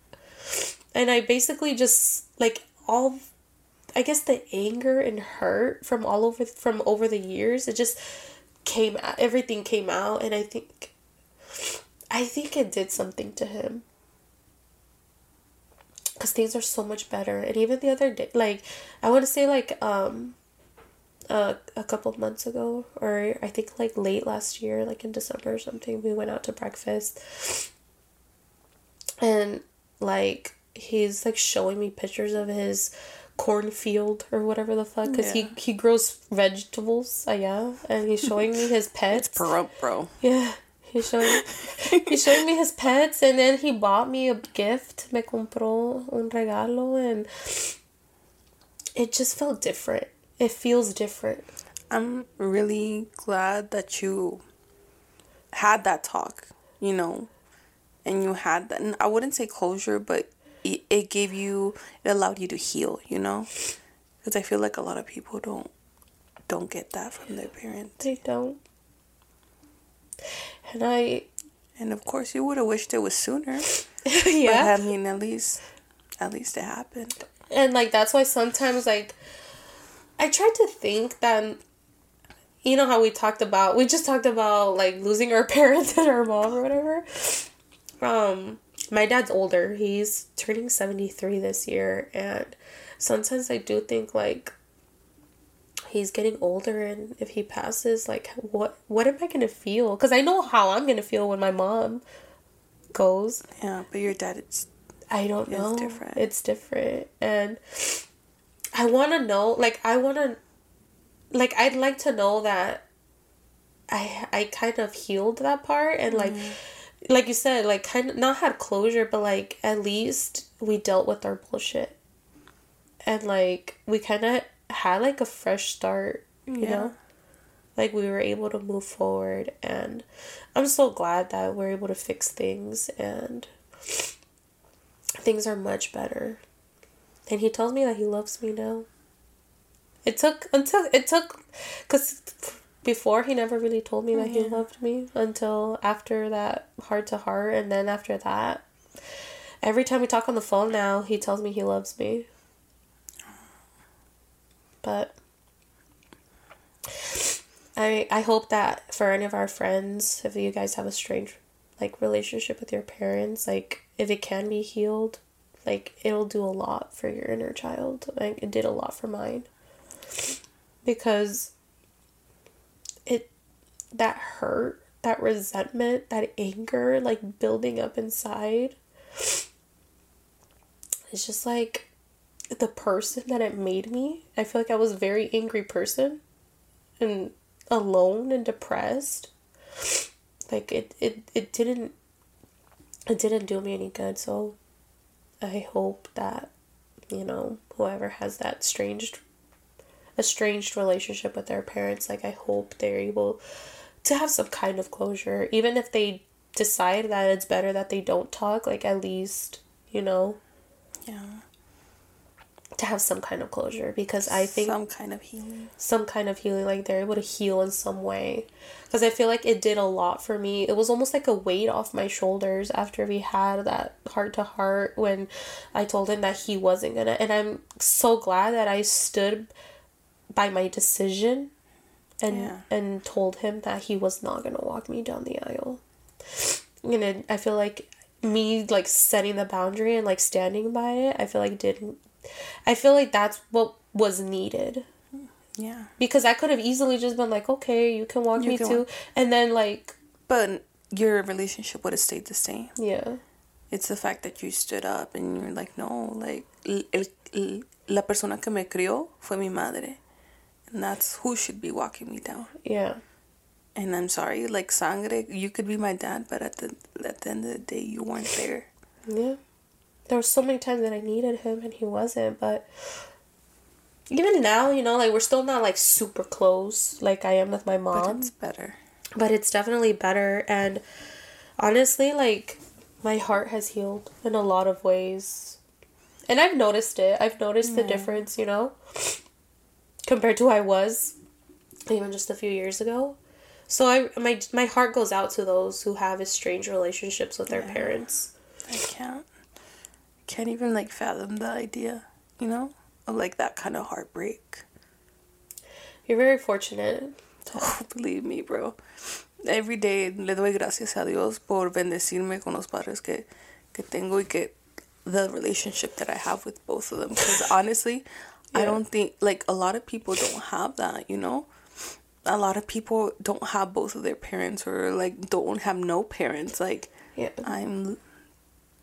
[SPEAKER 1] And I basically just like all I guess the anger and hurt from all over from over the years, it just came out everything came out and I think I think it did something to him. Cuz things are so much better. And even the other day like I want to say like um uh, a couple months ago, or I think like late last year, like in December or something, we went out to breakfast. and like he's like showing me pictures of his cornfield or whatever the fuck because
[SPEAKER 2] Yeah.
[SPEAKER 1] he he grows vegetables uh, yeah and he's showing me his [LAUGHS] pets
[SPEAKER 2] Bro, bro.
[SPEAKER 1] yeah he's showing he's showing me his pets and then he bought me a gift me compró un regalo and it just felt different it feels different
[SPEAKER 2] I'm really glad that you had that talk, you know, and you had that. And I wouldn't say closure, but it, it gave you, it allowed you to heal, you know, because I feel like a lot of people don't don't get that from their parents.
[SPEAKER 1] they don't and i
[SPEAKER 2] And of course, you would have wished it was sooner.
[SPEAKER 1] yeah [LAUGHS]
[SPEAKER 2] But I mean, at least, at least it happened.
[SPEAKER 1] and like that's why sometimes like i try to think that you know how we talked about we just talked about like losing our [LAUGHS] parents and our mom or whatever um my dad's older he's turning 73 this year and sometimes i do think like he's getting older and if he passes like what what am i gonna feel because i know how i'm gonna feel when my mom goes
[SPEAKER 2] Yeah, but your dad, it's
[SPEAKER 1] I don't know.
[SPEAKER 2] It's
[SPEAKER 1] know.
[SPEAKER 2] different.
[SPEAKER 1] It's different. And I want to know like I want to like I'd like to know that I I kind of healed that part and like mm-hmm. like you said like kind of not had closure but like at least we dealt with our bullshit. And like we kind of had like a fresh start, you
[SPEAKER 2] Yeah.
[SPEAKER 1] know? Like we were able to move forward and I'm so glad that we're able to fix things and things are much better. And he tells me that he loves me now. It took until it took cuz before he never really told me that he
[SPEAKER 2] mm-hmm.
[SPEAKER 1] loved me until after that heart to heart and then after that every time we talk on the phone now he tells me he loves me. But I I hope that for any of our friends, if you guys have a strange like relationship with your parents, like if it can be healed, like it'll do a lot for your inner child. Like it did a lot for mine. Because it that hurt, that resentment, that anger like building up inside. It's just like the person that it made me. I feel like I was a very angry person and alone and depressed like it, it it didn't it didn't do me any good so i hope that you know whoever has that strange estranged relationship with their parents like i hope they're able to have some kind of closure. Even if they decide that it's better that they don't talk like at least you know
[SPEAKER 2] yeah,
[SPEAKER 1] to have some kind of closure because i think
[SPEAKER 2] some kind of healing.
[SPEAKER 1] some kind of healing like they're able to heal in some way because i feel like it did a lot for me it was almost like a weight off my shoulders after we had that heart to heart when i told him that he wasn't gonna and i'm so glad that i stood by my decision and
[SPEAKER 2] Yeah.
[SPEAKER 1] and told him that he was not gonna walk me down the aisle and it, i feel like me like setting the boundary and like standing by it i feel like didn't i feel like that's what was needed
[SPEAKER 2] Yeah,
[SPEAKER 1] because I could have easily just been like, okay, you can walk
[SPEAKER 2] You
[SPEAKER 1] me too,
[SPEAKER 2] walk.
[SPEAKER 1] and then like,
[SPEAKER 2] but your relationship would have stayed the same.
[SPEAKER 1] yeah,
[SPEAKER 2] It's the fact that you stood up and you're like, no, like, el, el- la persona que me crió fue mi madre. And that's who should be walking me down.
[SPEAKER 1] yeah,
[SPEAKER 2] And I'm sorry, like, sangre, you could be my dad, but at the, at the end of the day, you weren't there.
[SPEAKER 1] yeah. There were so many times that I needed him and he wasn't, but even now, you know, like we're still not like super close, like I am with my mom.
[SPEAKER 2] But it's better.
[SPEAKER 1] but it's definitely better. And honestly, like my heart has healed in a lot of ways, and I've noticed it. I've noticed the difference, you know, compared to who I was even just a few years ago. So I my my heart goes out to those who have estranged relationships with their
[SPEAKER 2] Yeah.
[SPEAKER 1] parents.
[SPEAKER 2] I can't. Can't even, like, fathom the idea, you know? Of, like, that kind of heartbreak.
[SPEAKER 1] You're very fortunate. [LAUGHS]
[SPEAKER 2] Oh, believe me, bro. Every day le doy gracias a Dios por bendecirme con los padres que, que tengo y que the relationship that I have with both of them. Because [LAUGHS] honestly, I don't think, like, a lot of people don't have that, you know? A lot of people don't have both of their parents or, like, don't have no parents. Like,
[SPEAKER 1] Yeah.
[SPEAKER 2] I'm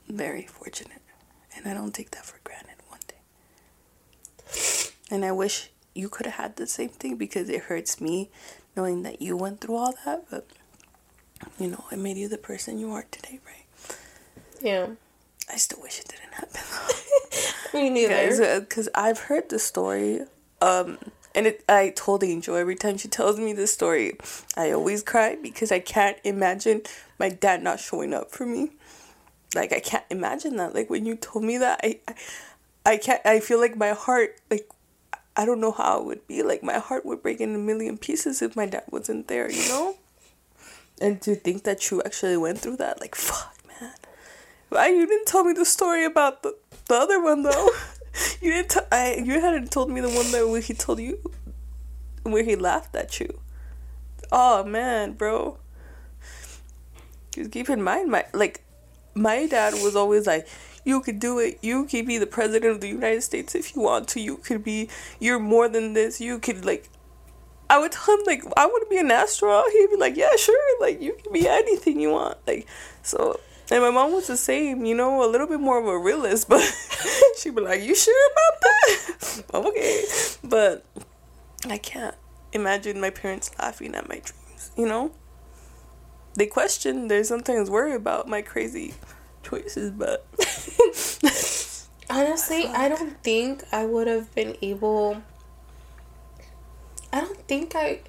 [SPEAKER 2] very fortunate. And I don't take that for granted one day. And I wish you could have had the same thing because it hurts me knowing that you went through all that. But, you know, it made you the person you are today, right?
[SPEAKER 1] Yeah.
[SPEAKER 2] I still wish it didn't happen. [LAUGHS]
[SPEAKER 1] Me neither.
[SPEAKER 2] Because I've heard the story. Um, and it, I told Angel every time she tells me this story, I always cry because I can't imagine my dad not showing up for me. Like I can't imagine that. Like when you told me that, I, I, can't. I feel like my heart, like, I don't know how it would be. Like my heart would break in a million pieces if my dad wasn't there. You know. And to think that you actually went through that, like, fuck, man. Why you didn't tell me the story about the the other one though? [LAUGHS] you didn't. T- I you hadn't told me the one that where he told you, where he laughed at you. Oh man, bro. Just keep in mind, my like, my dad was always like, "You could do it. You could be the president of the United States if you want to. You could be. You're more than this. You could like." I would tell him like, "I want to be an astronaut." He'd be like, "Yeah, sure. Like, you can be anything you want." Like, so and my mom was the same, you know, a little bit more of a realist, [LAUGHS] but she'd be like, You sure about that? [LAUGHS] okay. But I can't imagine my parents laughing at my dreams, you know? They question, they sometimes worry about my crazy choices, but. [LAUGHS]
[SPEAKER 1] Honestly, I don't think I would have been able. I don't think I.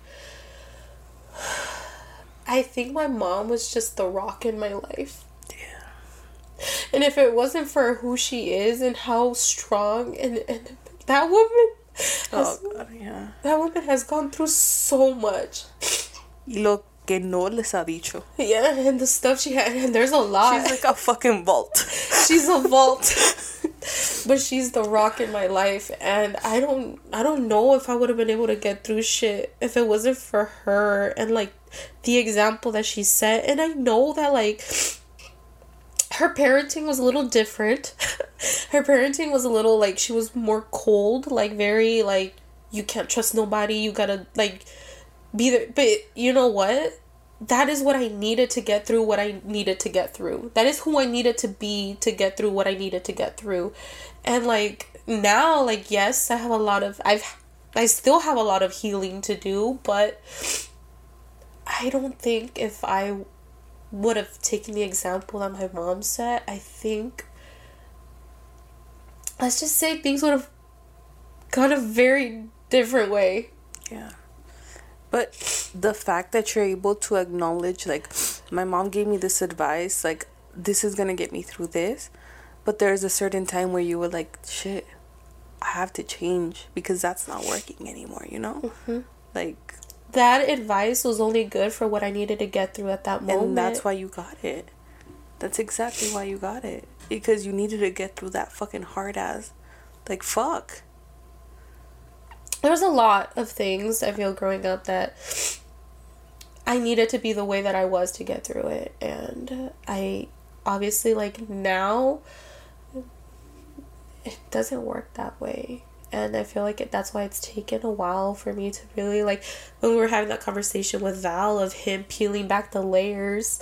[SPEAKER 1] [SIGHS] I think my mom was just the rock in my life. Yeah. And if it wasn't for who she is and how strong and, and that woman oh, has,
[SPEAKER 2] Oh, God, yeah.
[SPEAKER 1] that woman has gone through so much.
[SPEAKER 2] Y lo que no les ha dicho. [LAUGHS]
[SPEAKER 1] Yeah, and the stuff she had and there's a lot.
[SPEAKER 2] She's like a fucking vault. [LAUGHS]
[SPEAKER 1] she's a vault. [LAUGHS] but she's the rock in my life and I don't I don't know if I would have been able to get through shit if it wasn't for her and like the example that she set and I know that like her parenting was a little different. her parenting was a little like she was more cold, like very like you can't trust nobody, you gotta like be there. But you know what? That is what I needed to get through what I needed to get through. That is who I needed to be to get through what I needed to get through. And like now, like yes, I have a lot of I've I still have a lot of healing to do, but I don't think if I would have taken the example that my mom set, I think let's just say things would have gone a very different way.
[SPEAKER 2] Yeah. But the fact that you're able to acknowledge, like, my mom gave me this advice, like, this is gonna get me through this. But there's a certain time where you were like, shit, I have to change because that's not working anymore, you know?
[SPEAKER 1] Mm-hmm.
[SPEAKER 2] Like,
[SPEAKER 1] That advice was only good for what I needed to get through at that moment.
[SPEAKER 2] and that's why you got it. That's exactly why you got it. Because you needed to get through that fucking hard ass. Like, fuck.
[SPEAKER 1] There was a lot of things I feel growing up that I needed to be the way that I was to get through it. And I obviously, like, now it doesn't work that way. And I feel like it, that's why it's taken a while for me to really, like, when we were having that conversation with Val of him peeling back the layers,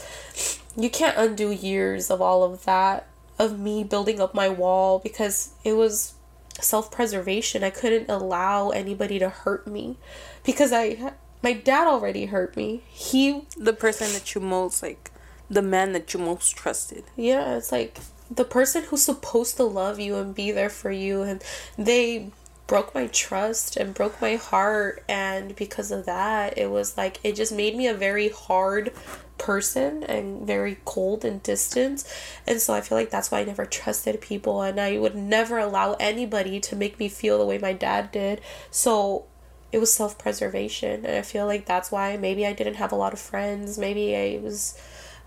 [SPEAKER 1] you can't undo years of all of that, of me building up my wall because it was self preservation. I couldn't allow anybody to hurt me because I my dad already hurt me. He
[SPEAKER 2] The person that you most, like, the man that you most trusted.
[SPEAKER 1] yeah, it's like the person who's supposed to love you and be there for you and they broke my trust and broke my heart and because of that it was like it just made me a very hard person and very cold and distant and so i feel like that's why i never trusted people and i would never allow anybody to make me feel the way my dad did so it was self-preservation and i feel like that's why maybe i didn't have a lot of friends maybe i was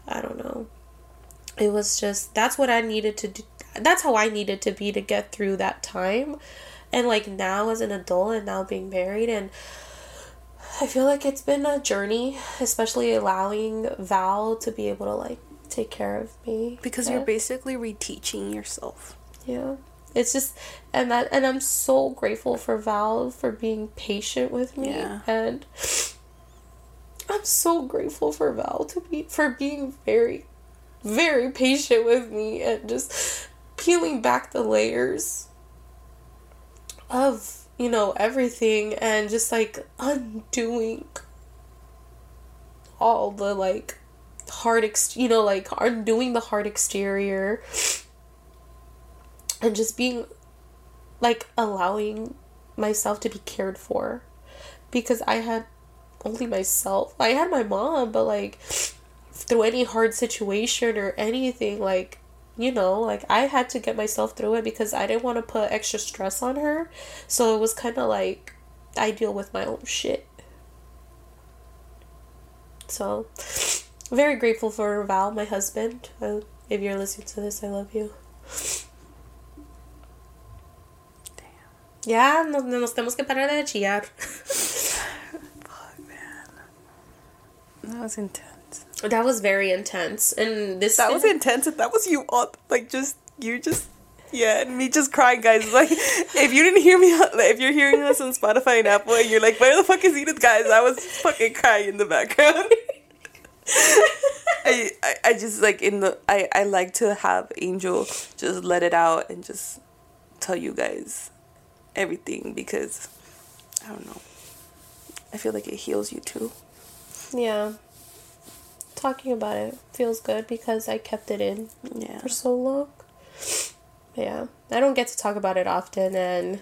[SPEAKER 1] i don't know it was just that's what I needed to do. That's how I needed to be to get through that time. And like now as an adult and now being married and I feel like it's been a journey, especially allowing Val to be able to like take care of me
[SPEAKER 2] Because you're basically reteaching yourself.
[SPEAKER 1] yeah. It's just and that and I'm so grateful for Val for being patient with me
[SPEAKER 2] Yeah.
[SPEAKER 1] and I'm so grateful for Val to be for being very very patient with me and just peeling back the layers of, you know, everything and just like undoing all the like hard ex- you know like undoing the hard exterior and just being like allowing myself to be cared for because I had only myself. I had my mom, but like through any hard situation or anything like you know, like I had to get myself through it because I didn't want to put extra stress on her. So it was kind of like I deal with my own shit. So, very grateful for Val, my husband. Uh, if you're listening to this, I love you. Yeah, nos, nos tenemos que parar de chillar. [LAUGHS]
[SPEAKER 2] Fuck, man. That was intense.
[SPEAKER 1] That was very intense. And this
[SPEAKER 2] That was intense. and That was you all like just you just yeah, and me just crying, guys. Like, if you didn't hear me, [LAUGHS] if you're hearing us on Spotify and Apple, and you're like, "Where the fuck is Edith?" Guys, I was fucking crying in the background. I, I I just like in the I I like to have Angel just let it out and just tell you guys everything because I don't know. I feel like it heals you too.
[SPEAKER 1] Yeah. Talking about it feels good because I kept it in
[SPEAKER 2] Yeah.
[SPEAKER 1] for so long. Yeah. I don't get to talk about it often and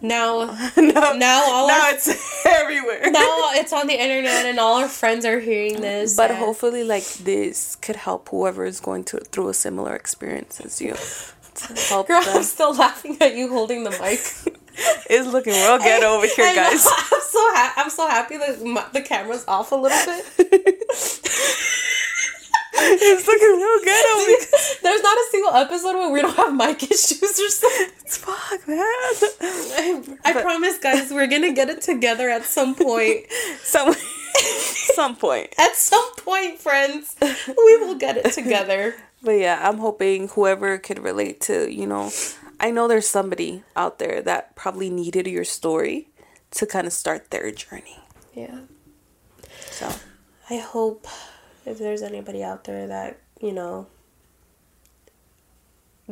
[SPEAKER 1] now [LAUGHS]
[SPEAKER 2] no,
[SPEAKER 1] now all
[SPEAKER 2] now
[SPEAKER 1] our,
[SPEAKER 2] it's [LAUGHS] everywhere.
[SPEAKER 1] now it's on the internet and all our friends are hearing this.
[SPEAKER 2] But hopefully, like this could help whoever is going to through a similar experience as you. [LAUGHS] To help
[SPEAKER 1] Girl,
[SPEAKER 2] them.
[SPEAKER 1] I'm still laughing at you holding the mic.
[SPEAKER 2] It's looking real good over here,
[SPEAKER 1] I know.
[SPEAKER 2] guys. [LAUGHS]
[SPEAKER 1] I'm so ha- I'm so happy that my- the camera's off a little bit. [LAUGHS]
[SPEAKER 2] it's looking real good over here. [LAUGHS]
[SPEAKER 1] There's not a single episode where we don't have mic issues or something.
[SPEAKER 2] It's fuck, man.
[SPEAKER 1] I, I
[SPEAKER 2] But-
[SPEAKER 1] promise, guys, we're gonna get it together at some point.
[SPEAKER 2] Some, some point.
[SPEAKER 1] At some point, friends, we will get it together.
[SPEAKER 2] But yeah, I'm hoping whoever could relate to, you know, I know there's somebody out there that probably needed your story to kind of start their journey.
[SPEAKER 1] Yeah.
[SPEAKER 2] So,
[SPEAKER 1] I hope if there's anybody out there that, you know,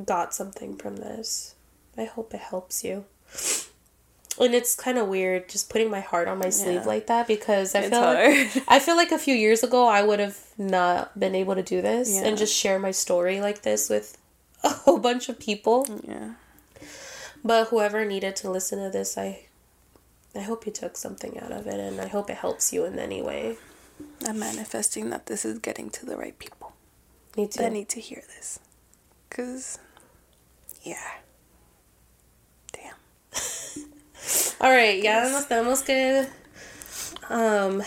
[SPEAKER 1] got something from this, I hope it helps you. And it's kind of weird just putting my heart on my sleeve
[SPEAKER 2] Yeah.
[SPEAKER 1] like that because I
[SPEAKER 2] It's
[SPEAKER 1] feel like. [LAUGHS] I feel like a few years ago I would have not been able to do this
[SPEAKER 2] Yeah.
[SPEAKER 1] and just share my story like this with [LAUGHS] a whole bunch of people.
[SPEAKER 2] yeah.
[SPEAKER 1] But whoever needed to listen to this, I I hope you took something out of it and I hope it helps you in any way.
[SPEAKER 2] I'm manifesting that this is getting to the right people
[SPEAKER 1] Me too.
[SPEAKER 2] that need to hear this. Because, yeah. Damn. [LAUGHS]
[SPEAKER 1] All right, ya nos tenemos que. Um,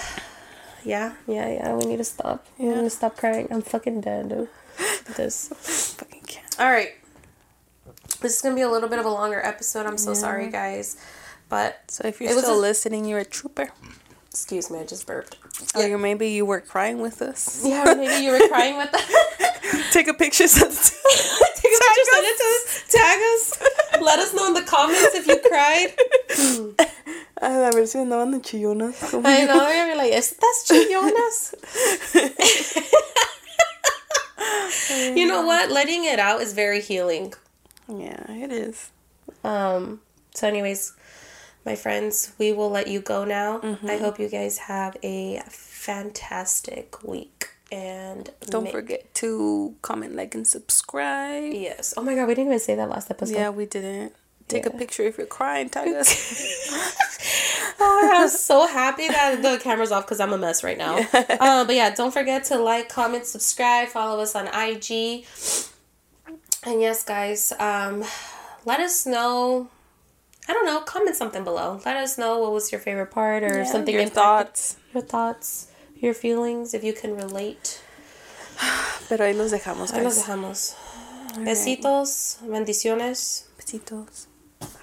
[SPEAKER 1] yeah, yeah, yeah. We need to stop. We need to stop crying. I'm fucking dead, dude. This. [LAUGHS] All right. This is gonna be a little bit of a longer episode. I'm so
[SPEAKER 2] Yeah.
[SPEAKER 1] sorry, guys. But
[SPEAKER 2] So if you're
[SPEAKER 1] It was
[SPEAKER 2] still
[SPEAKER 1] a-
[SPEAKER 2] listening, you're a trooper.
[SPEAKER 1] excuse me, I just burped.
[SPEAKER 2] Oh, or you maybe you were crying with us.
[SPEAKER 1] Yeah, maybe you were crying with that. [LAUGHS]
[SPEAKER 2] Take a picture. Send it to- [LAUGHS]
[SPEAKER 1] Take a picture, send it to us, tag us. Let us know in the comments if you cried.
[SPEAKER 2] A ver si andaban de chillonas.
[SPEAKER 1] I know, you're be like, ¿Estas chillonas? [LAUGHS] you know what? Letting it out is very healing.
[SPEAKER 2] Yeah, it is.
[SPEAKER 1] Um, so, anyways, my friends, we will let you go now.
[SPEAKER 2] Mm-hmm.
[SPEAKER 1] I hope you guys have a fantastic week. And
[SPEAKER 2] Don't
[SPEAKER 1] ma-
[SPEAKER 2] forget to comment, like, and subscribe.
[SPEAKER 1] Yes. Oh my god, we didn't even say that last episode.
[SPEAKER 2] Yeah, we didn't. Take a picture if you're crying. Tag us. [LAUGHS]
[SPEAKER 1] Oh, I'm so happy that the camera's off because I'm a mess right now. [LAUGHS] Uh, but yeah, don't forget to like, comment, subscribe, follow us on IG. And yes, guys, um, let us know. I don't know. Comment something below. Let us know what was your favorite part or
[SPEAKER 2] Yeah,
[SPEAKER 1] something.
[SPEAKER 2] your
[SPEAKER 1] impacted-
[SPEAKER 2] thoughts.
[SPEAKER 1] Your thoughts. Your feelings. If you can relate. [SIGHS]
[SPEAKER 2] Pero ahí los dejamos,
[SPEAKER 1] Ahí los
[SPEAKER 2] guys.
[SPEAKER 1] dejamos. Besitos. Bendiciones.
[SPEAKER 2] Besitos.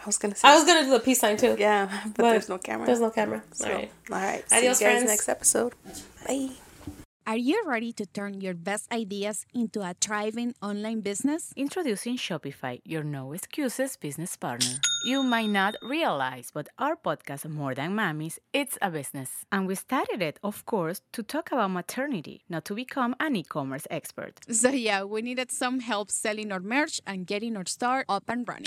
[SPEAKER 2] I was gonna say.
[SPEAKER 1] I was gonna do the peace sign too.
[SPEAKER 2] yeah, but, [LAUGHS]
[SPEAKER 1] but
[SPEAKER 2] there's no camera.
[SPEAKER 1] There's no camera.
[SPEAKER 2] So,
[SPEAKER 1] All right.
[SPEAKER 2] all right. See you guys
[SPEAKER 1] friends.
[SPEAKER 2] next episode. Bye.
[SPEAKER 4] Are you ready to turn your best ideas into a thriving online business?
[SPEAKER 5] Introducing Shopify, your no excuses business partner. You might not realize, but our podcast, More Than Mammies, it's a business. And we started it, of course, to talk about maternity, not to become an e commerce expert.
[SPEAKER 4] So, yeah, we needed some help selling our merch and getting our store up and running.